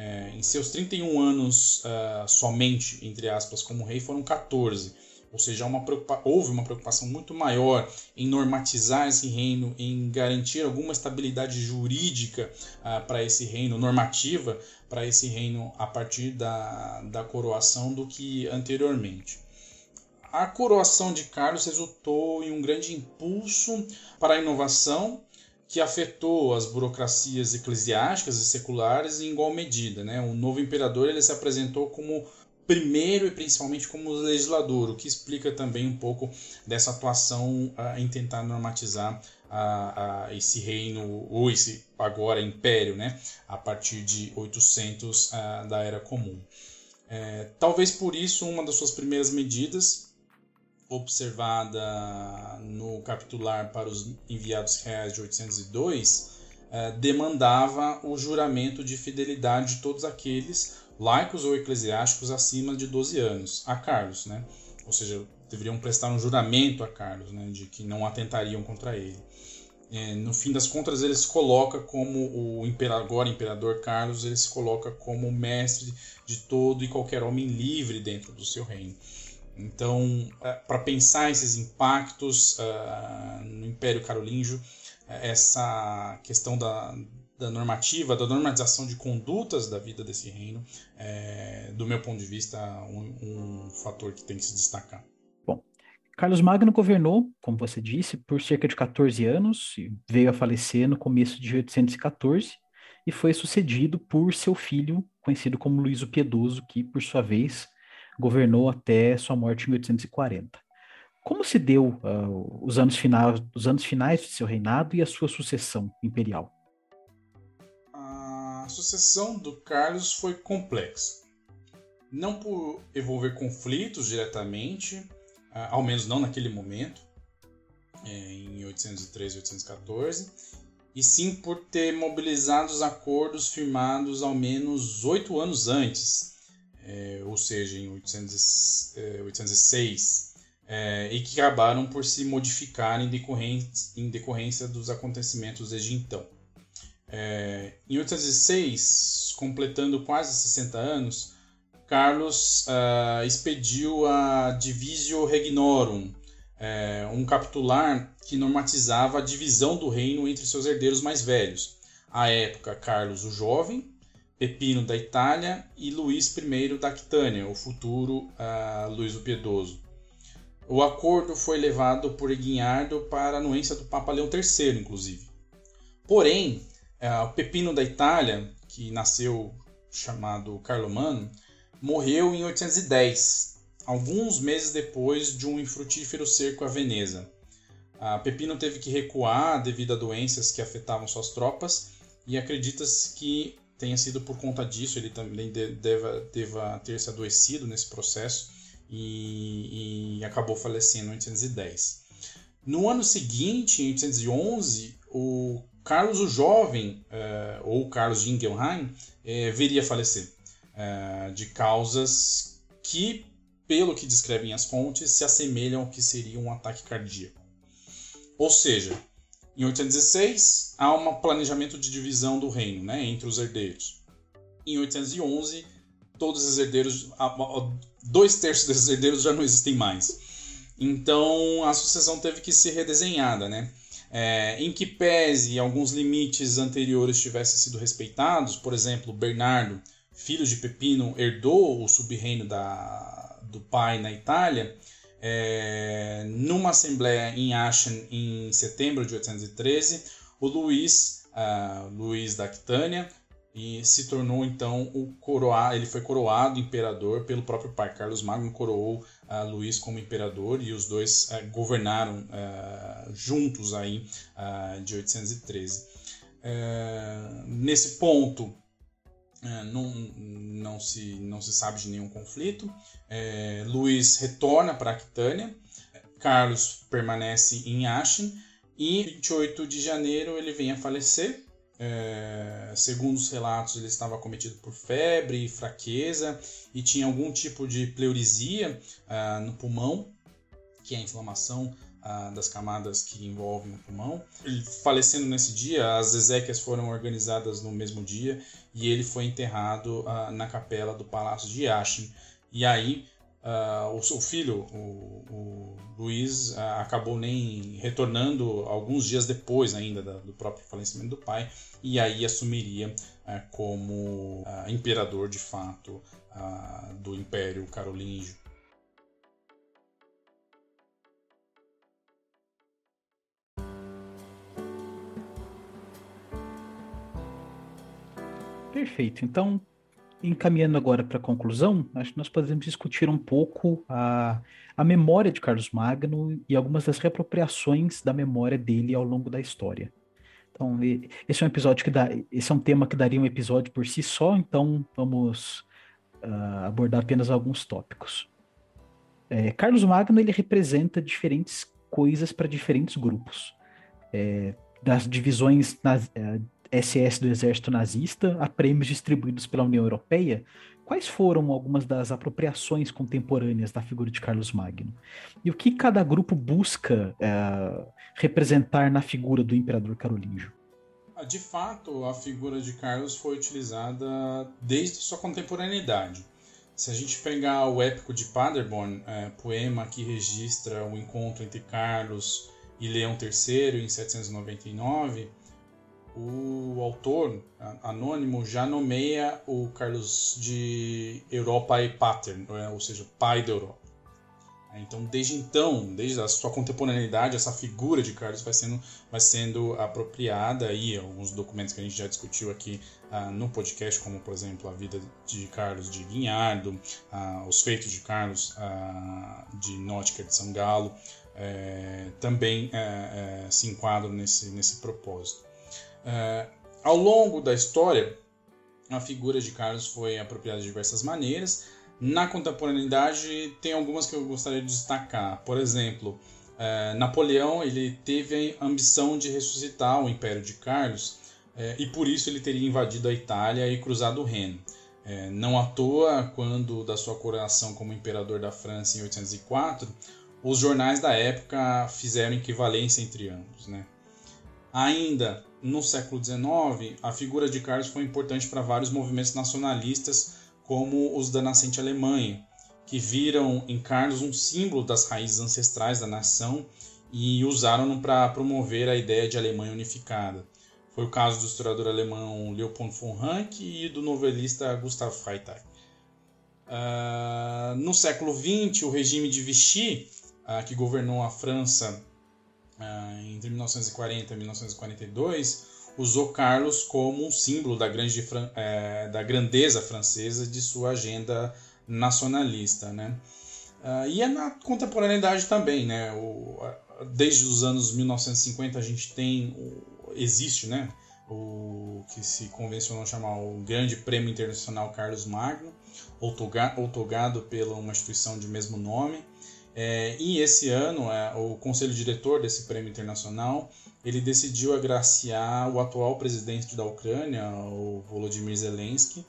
É, em seus 31 anos uh, somente, entre aspas, como rei, foram 14. Ou seja, uma houve uma preocupação muito maior em normatizar esse reino, em garantir alguma estabilidade jurídica uh, para esse reino, normativa para esse reino a partir da, da coroação do que anteriormente. A coroação de Carlos resultou em um grande impulso para a inovação que afetou as burocracias eclesiásticas e seculares em igual medida. Né? O novo imperador ele se apresentou como primeiro e principalmente como legislador, o que explica também um pouco dessa atuação uh, em tentar normatizar uh, uh, esse reino, ou esse agora império, né? a partir de 800 da Era Comum. É, talvez por isso, uma das suas primeiras medidas observada no capitular para os enviados reais de 802 eh, demandava o juramento de fidelidade de todos aqueles laicos ou eclesiásticos acima de 12 anos a Carlos, né? Ou seja, deveriam prestar um juramento a Carlos, né, de que não atentariam contra ele. É, no fim das contas, ele se coloca como o imperador, agora imperador Carlos, ele se coloca como mestre de todo e qualquer homem livre dentro do seu reino. Então, é, para pensar esses impactos uh, no Império Carolíngio, é, essa questão da, da normativa, da normalização de condutas da vida desse reino, é, do meu ponto de vista, um, um fator que tem que se destacar. Bom, Carlos Magno governou, como você disse, por cerca de 14 anos, veio a falecer no começo de 814 e foi sucedido por seu filho, conhecido como Luís o Piedoso, que, por sua vez, governou até sua morte em 1840. Como se deu uh, os, anos finais, os anos finais de seu reinado e a sua sucessão imperial? A sucessão do Carlos foi complexa. Não por envolver conflitos diretamente, uh, ao menos não naquele momento, é, em 813 e 814, e sim por ter mobilizado os acordos firmados ao menos oito anos antes, é, ou seja, em 800, é, 806, é, e que acabaram por se modificar em decorrência, em decorrência dos acontecimentos desde então. É, em 806, completando quase 60 anos, Carlos uh, expediu a Divisio Regnorum, é, um capitular que normatizava a divisão do reino entre seus herdeiros mais velhos. À época, Carlos o Jovem, Pepino da Itália e Luís I da Aquitânia, o futuro uh, Luís o Piedoso. O acordo foi levado por Eguinhardo para a anuência do Papa Leão III, inclusive. Porém, uh, o Pepino da Itália, que nasceu chamado Carlomano, morreu em 810, alguns meses depois de um infrutífero cerco a Veneza. Uh, Pepino teve que recuar devido a doenças que afetavam suas tropas e acredita-se que tenha sido por conta disso, ele também deva, deva ter se adoecido nesse processo e, e acabou falecendo em 1810. No ano seguinte, em 1811, o Carlos o Jovem, uh, ou Carlos de Ingelheim, uh, viria a falecer uh, de causas que pelo que descrevem as fontes, se assemelham ao que seria um ataque cardíaco. Ou seja, em 816 há um planejamento de divisão do reino né, entre os herdeiros. Em 811, todos os herdeiros, dois terços desses herdeiros já não existem mais. Então a sucessão teve que ser redesenhada, né? É, em que pese alguns limites anteriores tivessem sido respeitados, por exemplo, Bernardo, filho de Pepino, herdou o subreino do pai na Itália, é, numa assembleia em Aachen em setembro de 813, o Luís, uh, Luís da Aquitânia, e se tornou então o coroar, ele foi coroado imperador pelo próprio pai. Carlos Magno coroou uh, Luís como imperador e os dois uh, governaram uh, juntos aí de 813. nesse ponto não, não, se, não se sabe de nenhum conflito. Luís retorna para Aquitânia, Carlos permanece em Aachen e 28 de janeiro ele vem a falecer é, segundo os relatos, ele estava acometido por febre e fraqueza e tinha algum tipo de pleurisia ah, no pulmão, que é a inflamação ah, das camadas que envolvem o pulmão. Ele falecendo nesse dia, as exéquias foram organizadas no mesmo dia e ele foi enterrado ah, na capela do Palácio de Aachen. E aí Uh, o seu filho, o, o Luiz, uh, acabou nem retornando alguns dias depois ainda da, do próprio falecimento do pai, e aí assumiria uh, como imperador de fato do Império Carolíngio. Perfeito. Então, encaminhando agora para a conclusão, acho que nós podemos discutir um pouco a, a memória de Carlos Magno e algumas das reapropriações da memória dele ao longo da história. Então, esse é um episódio que dá, esse é um tema que daria um episódio por si só, então vamos uh, abordar apenas alguns tópicos. É, Carlos Magno ele representa diferentes coisas para diferentes grupos. É, das divisões nas, é, SS do exército nazista a prêmios distribuídos pela União Europeia, quais foram algumas das apropriações contemporâneas da figura de Carlos Magno? E o que cada grupo busca é, representar na figura do imperador carolíngio? Ah, de fato, a figura de Carlos foi utilizada desde sua contemporaneidade. Se a gente pegar o épico de Paderborn, é, poema que registra o encontro entre Carlos e Leão III em 799, o autor anônimo já nomeia o Carlos de Europa e Pater, é? ou seja, pai da Europa. Então, desde então, desde a sua contemporaneidade, essa figura de Carlos vai sendo, vai sendo apropriada aí, alguns documentos que a gente já discutiu aqui uh, no podcast, como por exemplo a vida de Carlos de Guinhardo, uh, os feitos de Carlos uh, de Nótica de São Galo, eh, também eh, eh, se enquadram nesse, nesse propósito. É, ao longo da história, a figura de Carlos foi apropriada de diversas maneiras. Na contemporaneidade, tem algumas que eu gostaria de destacar. Por exemplo, é, Napoleão ele teve a ambição de ressuscitar o Império de Carlos é, e por isso ele teria invadido a Itália e cruzado o Reno. Não à toa, quando da sua coroação como imperador da França em 804, os jornais da época fizeram equivalência entre ambos. Né? Ainda no século XIX, a figura de Carlos foi importante para vários movimentos nacionalistas, como os da nascente Alemanha, que viram em Carlos um símbolo das raízes ancestrais da nação e usaram-no para promover a ideia de Alemanha unificada. Foi o caso do historiador alemão Leopold von Ranke e do novelista Gustav Freytag. Uh, no século XX, o regime de Vichy, uh, que governou a França entre 1940 e 1942, usou Carlos como um símbolo da, grande, é, da grandeza francesa de sua agenda nacionalista. Né? Uh, e é na contemporaneidade também. Né? Desde os anos 1950 a gente tem, existe né? o que se convencionou chamar o Grande Prêmio Internacional Carlos Magno, outorgado pela uma instituição de mesmo nome, é, e esse ano, é, o conselho diretor desse prêmio internacional ele decidiu agraciar o atual presidente da Ucrânia, o Volodymyr Zelensky,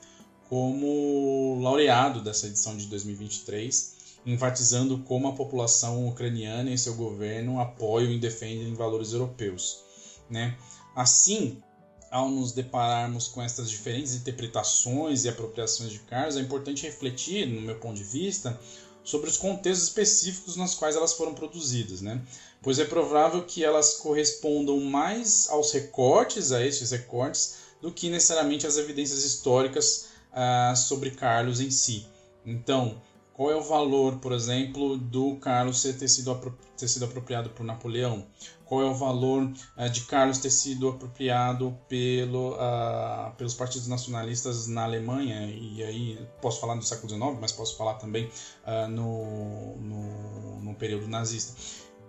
como laureado dessa edição de 2023 enfatizando como a população ucraniana e seu governo apoiam e defendem valores europeus. Né? Assim, ao nos depararmos com essas diferentes interpretações e apropriações de Carlos, é importante refletir, no meu ponto de vista, sobre os contextos específicos nos quais elas foram produzidas, né? pois é provável que elas correspondam mais aos recortes, a esses recortes, do que necessariamente às evidências históricas ah, sobre Carlos em si. Então, qual é o valor, por exemplo, do Carlos ter sido, ter sido apropriado por Napoleão? Qual é o valor uh, de Carlos ter sido apropriado pelo, uh, pelos partidos nacionalistas na Alemanha? E aí posso falar do século XIX, mas posso falar também uh, no, no, no período nazista.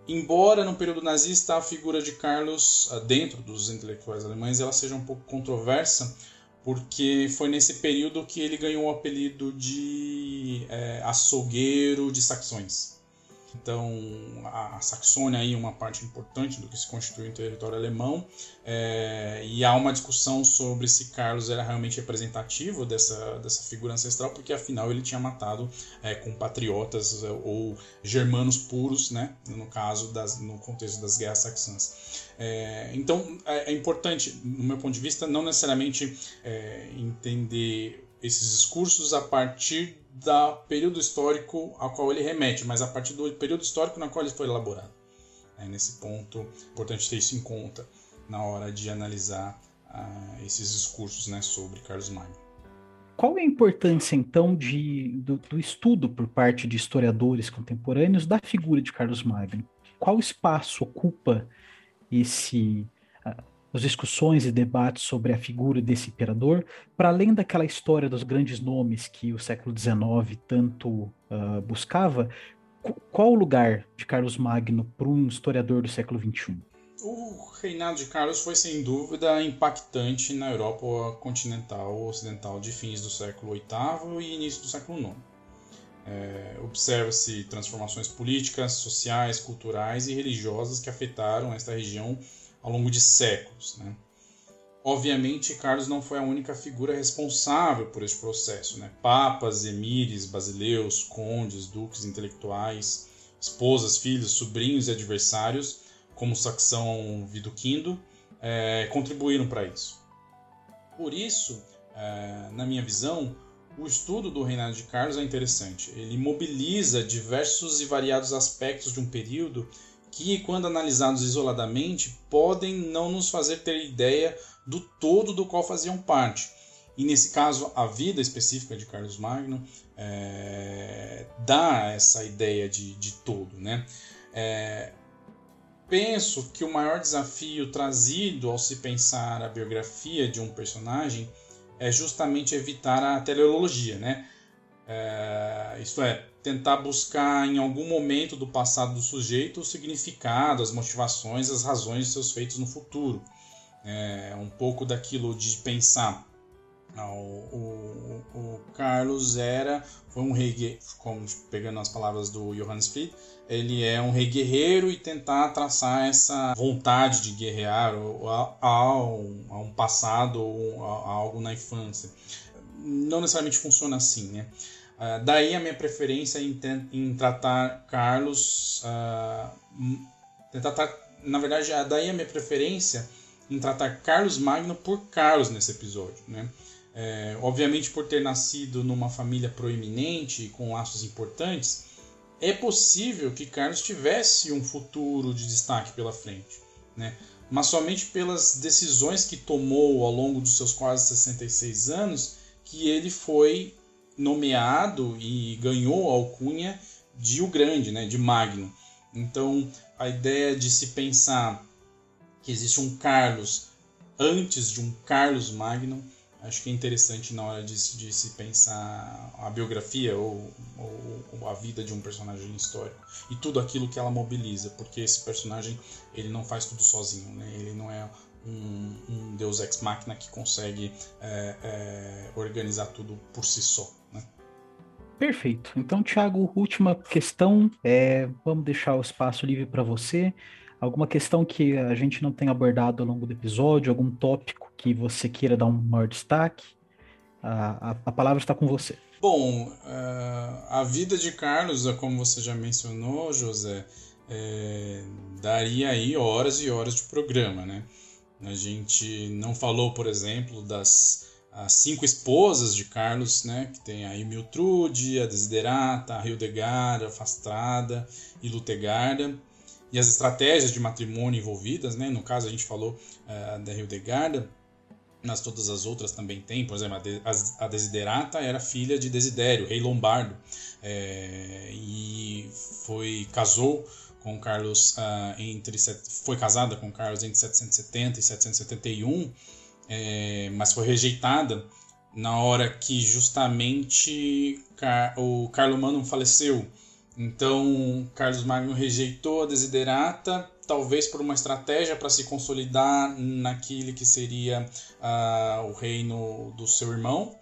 Embora no período nazista a figura de Carlos, dentro dos intelectuais alemães, ela seja um pouco controversa, porque foi nesse período que ele ganhou o apelido de é, açougueiro de Saxões. Então, a Saxônia aí é uma parte importante do que se constitui o território alemão, é, e há uma discussão sobre se Carlos era realmente representativo dessa, dessa figura ancestral, porque afinal ele tinha matado é, compatriotas é, ou germanos puros, né, no caso das, no contexto das guerras saxãs. É, então, é, é, importante, no meu ponto de vista, não necessariamente é, entender esses discursos a partir do período histórico ao qual ele remete, mas a partir do período histórico na qual ele foi elaborado. É nesse ponto, importante ter isso em conta na hora de analisar uh, esses discursos né, sobre Carlos Magno. Qual é a importância, então, de, do, do, estudo por parte de historiadores contemporâneos da figura de Carlos Magno? Qual espaço ocupa esse, as discussões e debates sobre a figura desse imperador, para além daquela história dos grandes nomes que o século XIX tanto uh, buscava, qual o lugar de Carlos Magno para um historiador do século XXI? O reinado de Carlos foi sem dúvida impactante na Europa continental ocidental de fins do século VIII e início do século IX. É, Observa-se transformações políticas, sociais, culturais e religiosas que afetaram esta região ao longo de séculos. Né? Obviamente, Carlos não foi a única figura responsável por esse processo. Né? Papas, emires, basileus, condes, duques intelectuais, esposas, filhos, sobrinhos e adversários, como Saxão Viduquindo, é, contribuíram para isso. Por isso, é, na minha visão, o estudo do reinado de Carlos é interessante. Ele mobiliza diversos e variados aspectos de um período que, quando analisados isoladamente, podem não nos fazer ter ideia do todo do qual faziam parte. E nesse caso, a vida específica de Carlos Magno é, dá essa ideia de, de todo. Né? É, penso que o maior desafio trazido ao se pensar a biografia de um personagem é justamente evitar a teleologia, né? É, isto é, tentar buscar em algum momento do passado do sujeito o significado, as motivações, as razões de seus feitos no futuro. É um pouco daquilo de pensar. Ah, o, o, o, Carlos era foi um rei, como pegando as palavras do Johannes Fried, ele é um rei guerreiro e tentar traçar essa vontade de guerrear a, a, a um passado ou a, a algo na infância. Não necessariamente funciona assim, né? Uh, daí a minha preferência em, em tratar Carlos. Uh, na verdade, daí a minha preferência em tratar Carlos Magno por Carlos nesse episódio. Né? É, obviamente, por ter nascido numa família proeminente e com laços importantes, é possível que Carlos tivesse um futuro de destaque pela frente. Né? Mas somente pelas decisões que tomou ao longo dos seus quase 66 anos que ele foi nomeado e ganhou a alcunha de o Grande, né, de Magno. Então, a ideia de se pensar que existe um Carlos antes de um Carlos Magno, acho que é interessante na hora de, de se pensar a biografia ou, ou, ou, a vida de um personagem histórico e tudo aquilo que ela mobiliza, porque esse personagem ele não faz tudo sozinho, né? ele não é um, um deus ex machina que consegue é, é, organizar tudo por si só. Perfeito. Então, Thiago, última questão. É, vamos deixar o espaço livre para você. Alguma questão que a gente não tenha abordado ao longo do episódio, algum tópico que você queira dar um maior destaque? A, a, a palavra está com você. Bom, uh, a vida de Carlos, como você já mencionou, José, é, daria aí horas e horas de programa, né? A gente não falou, por exemplo, das as cinco esposas de Carlos, né? Que tem a Emiltrude, a Desiderata, a Hildegarda, a Fastrada e Lutegarda. E as estratégias de matrimônio envolvidas, né? No caso, a gente falou uh, da Hildegarda, mas todas as outras também tem. Por exemplo, a, Desiderata era filha de Desidério, rei lombardo, é, e foi casou com Carlos uh, entre foi casada com Carlos entre 770 e 771 é, mas foi rejeitada na hora que justamente o Carlomagno faleceu. Então, Carlos Magno rejeitou a desiderata, talvez por uma estratégia para se consolidar naquele que seria uh, o reino do seu irmão.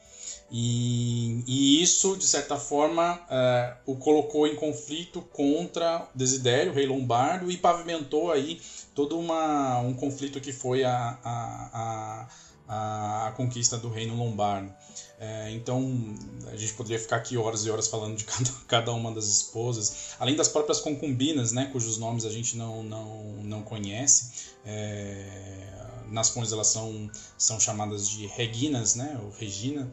E, e isso, de certa forma, uh, o colocou em conflito contra Desidério, rei lombardo, e pavimentou aí todo uma, um conflito que foi a, a, a, a conquista do reino lombardo. É, então, a gente poderia ficar aqui horas e horas falando de cada, cada uma das esposas, além das próprias concubinas, né, cujos nomes a gente não, não, não conhece. É, nas fontes elas são, são chamadas de reginas, né, ou regina,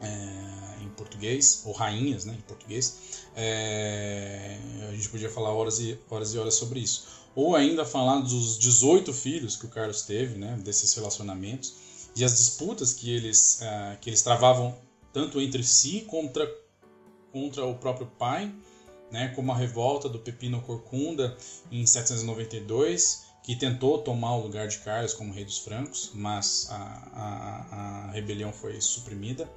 é, em português, ou rainhas né, em português. É, a gente podia falar horas e, horas e horas sobre isso ou ainda falar dos 18 filhos que o Carlos teve, né, desses relacionamentos, e as disputas que eles, uh, que eles travavam tanto entre si contra, contra o próprio pai, né, como a revolta do Pepino Corcunda em 792, que tentou tomar o lugar de Carlos como rei dos francos, mas a, a, a rebelião foi suprimida.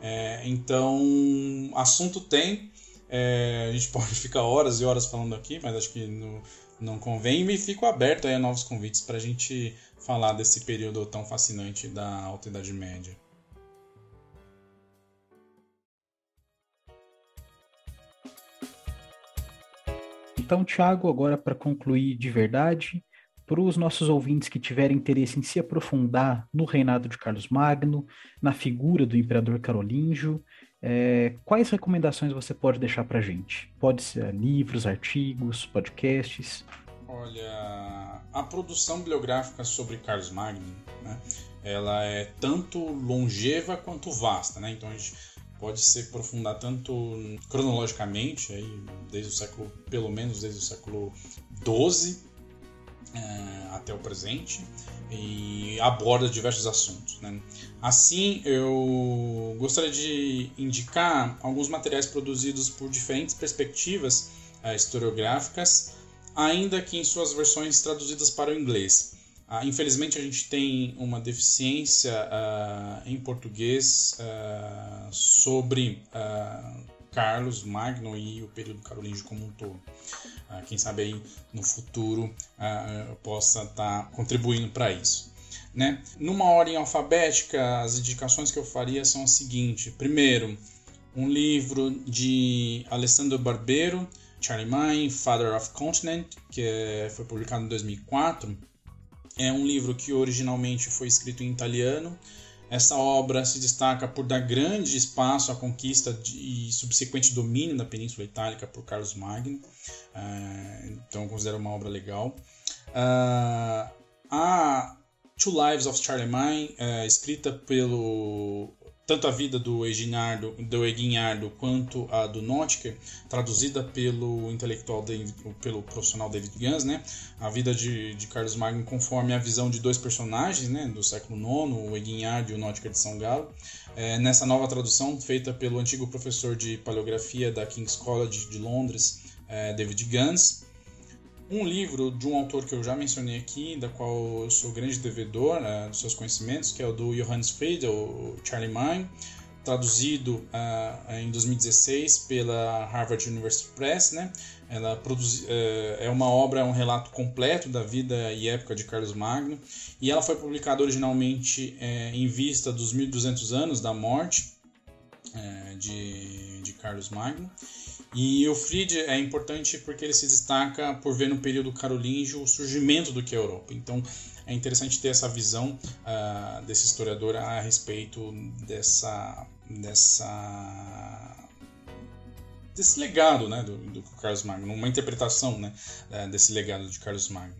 É, então, assunto tem, é, a gente pode ficar horas e horas falando aqui, mas acho que no, não convém. E me fico aberto a novos convites para a gente falar desse período tão fascinante da Alta Idade Média. Então, Tiago, agora para concluir de verdade, para os nossos ouvintes que tiverem interesse em se aprofundar no reinado de Carlos Magno, na figura do imperador carolíngio, é, quais recomendações você pode deixar para gente? Pode ser livros, artigos, podcasts? Olha, a produção bibliográfica sobre Carlos Magno, né, ela é tanto longeva quanto vasta, né? Então a gente pode se aprofundar tanto cronologicamente, aí, desde o século, pelo menos desde o século XII é, até o presente, e aborda diversos assuntos. Né? Assim, eu gostaria de indicar alguns materiais produzidos por diferentes perspectivas uh, historiográficas, ainda que em suas versões traduzidas para o inglês. Uh, infelizmente, a gente tem uma deficiência uh, em português sobre Carlos Magno e o período carolíngio como um todo. Ah, quem sabe aí no futuro ah, eu possa estar tá contribuindo para isso. Né? Numa ordem alfabética, as indicações que eu faria são as seguintes: primeiro, um livro de Alessandro Barbero, Charlie Mine, Father of Continent, que é, foi publicado em 2004. É um livro que originalmente foi escrito em italiano, essa obra se destaca por dar grande espaço à conquista de, e subsequente domínio da Península Itálica por Carlos Magno, uh, então considero uma obra legal. Uh, a Two Lives of Charlemagne, uh, escrita pelo tanto a vida do Eginardo, do Eguinhardo quanto a do Notker, traduzida pelo intelectual David, pelo profissional David Gans, né? A vida de, de Carlos Magno conforme a visão de dois personagens, né? Do século IX, o Eguinhardo e o Notker de São Galo. É, nessa nova tradução feita pelo antigo professor de paleografia da King's College de Londres, é, David Gans um livro de um autor que eu já mencionei aqui, da qual eu sou grande devedor né, dos seus conhecimentos, que é o do Johannes Fried, o Charlie Mine, traduzido uh, em 2016 pela Harvard University Press, né? Ela uh, é uma obra, um relato completo da vida e época de Carlos Magno, e ela foi publicada originalmente uh, em vista dos 1200 anos da morte de, de Carlos Magno. E o Fried é importante porque ele se destaca por ver no período carolíngio o surgimento do que é a Europa. Então, é interessante ter essa visão uh, desse historiador a respeito dessa, dessa desse legado né, do, do Carlos Magno, uma interpretação né, desse legado de Carlos Magno.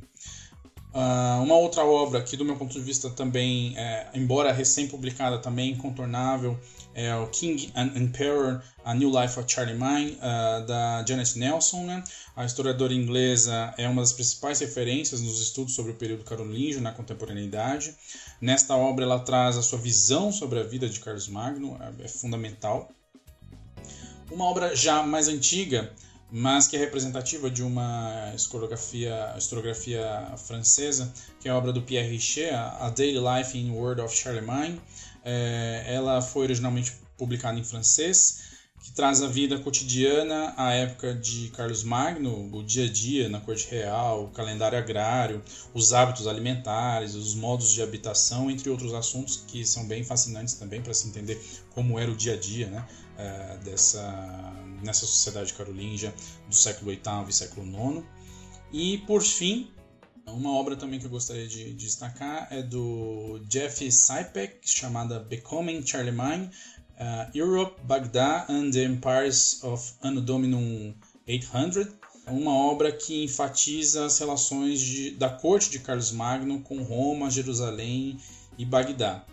Uh, uma outra obra que, do meu ponto de vista, também, é, embora recém-publicada, também incontornável, é o King and Emperor, A New Life of Charlie Mine, uh, da Janet Nelson. Né? A historiadora inglesa é uma das principais referências nos estudos sobre o período carolíngio na contemporaneidade. Nesta obra, ela traz a sua visão sobre a vida de Carlos Magno, é, é fundamental. Uma obra já mais antiga, mas que é representativa de uma historiografia, historiografia francesa, que é a obra do Pierre Richer, A Daily Life in Word of Charlemagne. É, ela foi originalmente publicada em francês, que traz a vida cotidiana à época de Carlos Magno, o dia a dia na corte real, o calendário agrário, os hábitos alimentares, os modos de habitação, entre outros assuntos que são bem fascinantes também para se entender como era o dia a dia né, é, dessa, nessa sociedade carolíngia do século VIII e século IX. E, por fim, uma obra também que eu gostaria de, de destacar é do Jeff Sipek, chamada Becoming Charlemagne, uh, Europe, Baghdad and the Empires of Anno Dominum 800, uma obra que enfatiza as relações de, da corte de Carlos Magno com Roma, Jerusalém e Bagdá.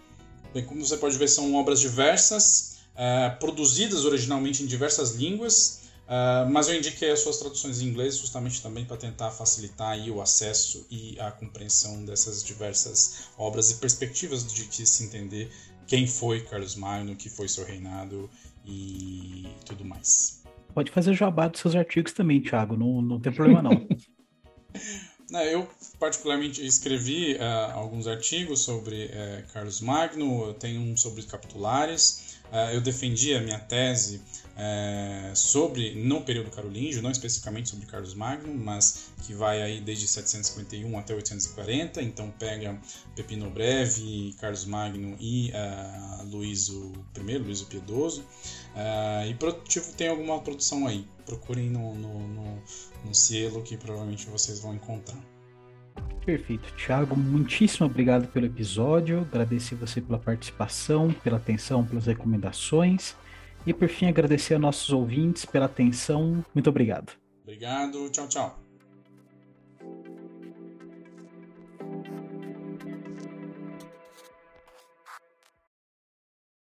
Bem, como você pode ver, são obras diversas, uh, produzidas originalmente em diversas línguas, uh, mas eu indiquei as suas traduções em inglês justamente também para tentar facilitar o acesso e a compreensão dessas diversas obras e perspectivas de que se entender quem foi Carlos Magno, que foi seu reinado e tudo mais. Pode fazer jabá dos seus artigos também, Thiago, não, não tem problema não. Eu, particularmente, escrevi uh, alguns artigos sobre uh, Carlos Magno, eu tenho um sobre capitulares, uh, eu defendi a minha tese é, sobre, no período carolíngio, não especificamente sobre Carlos Magno, mas que vai aí desde 751 até 840, então pega Pepino Breve, Carlos Magno e uh, Luíso I, Luíso Piedoso, uh, e produtivo tem alguma produção aí, procurem no, no, no, no cielo que provavelmente vocês vão encontrar. Perfeito. Thiago, muitíssimo obrigado pelo episódio. Agradecer você pela participação, pela atenção, pelas recomendações. E por fim, agradecer a nossos ouvintes pela atenção. Muito obrigado. Obrigado. Tchau, tchau.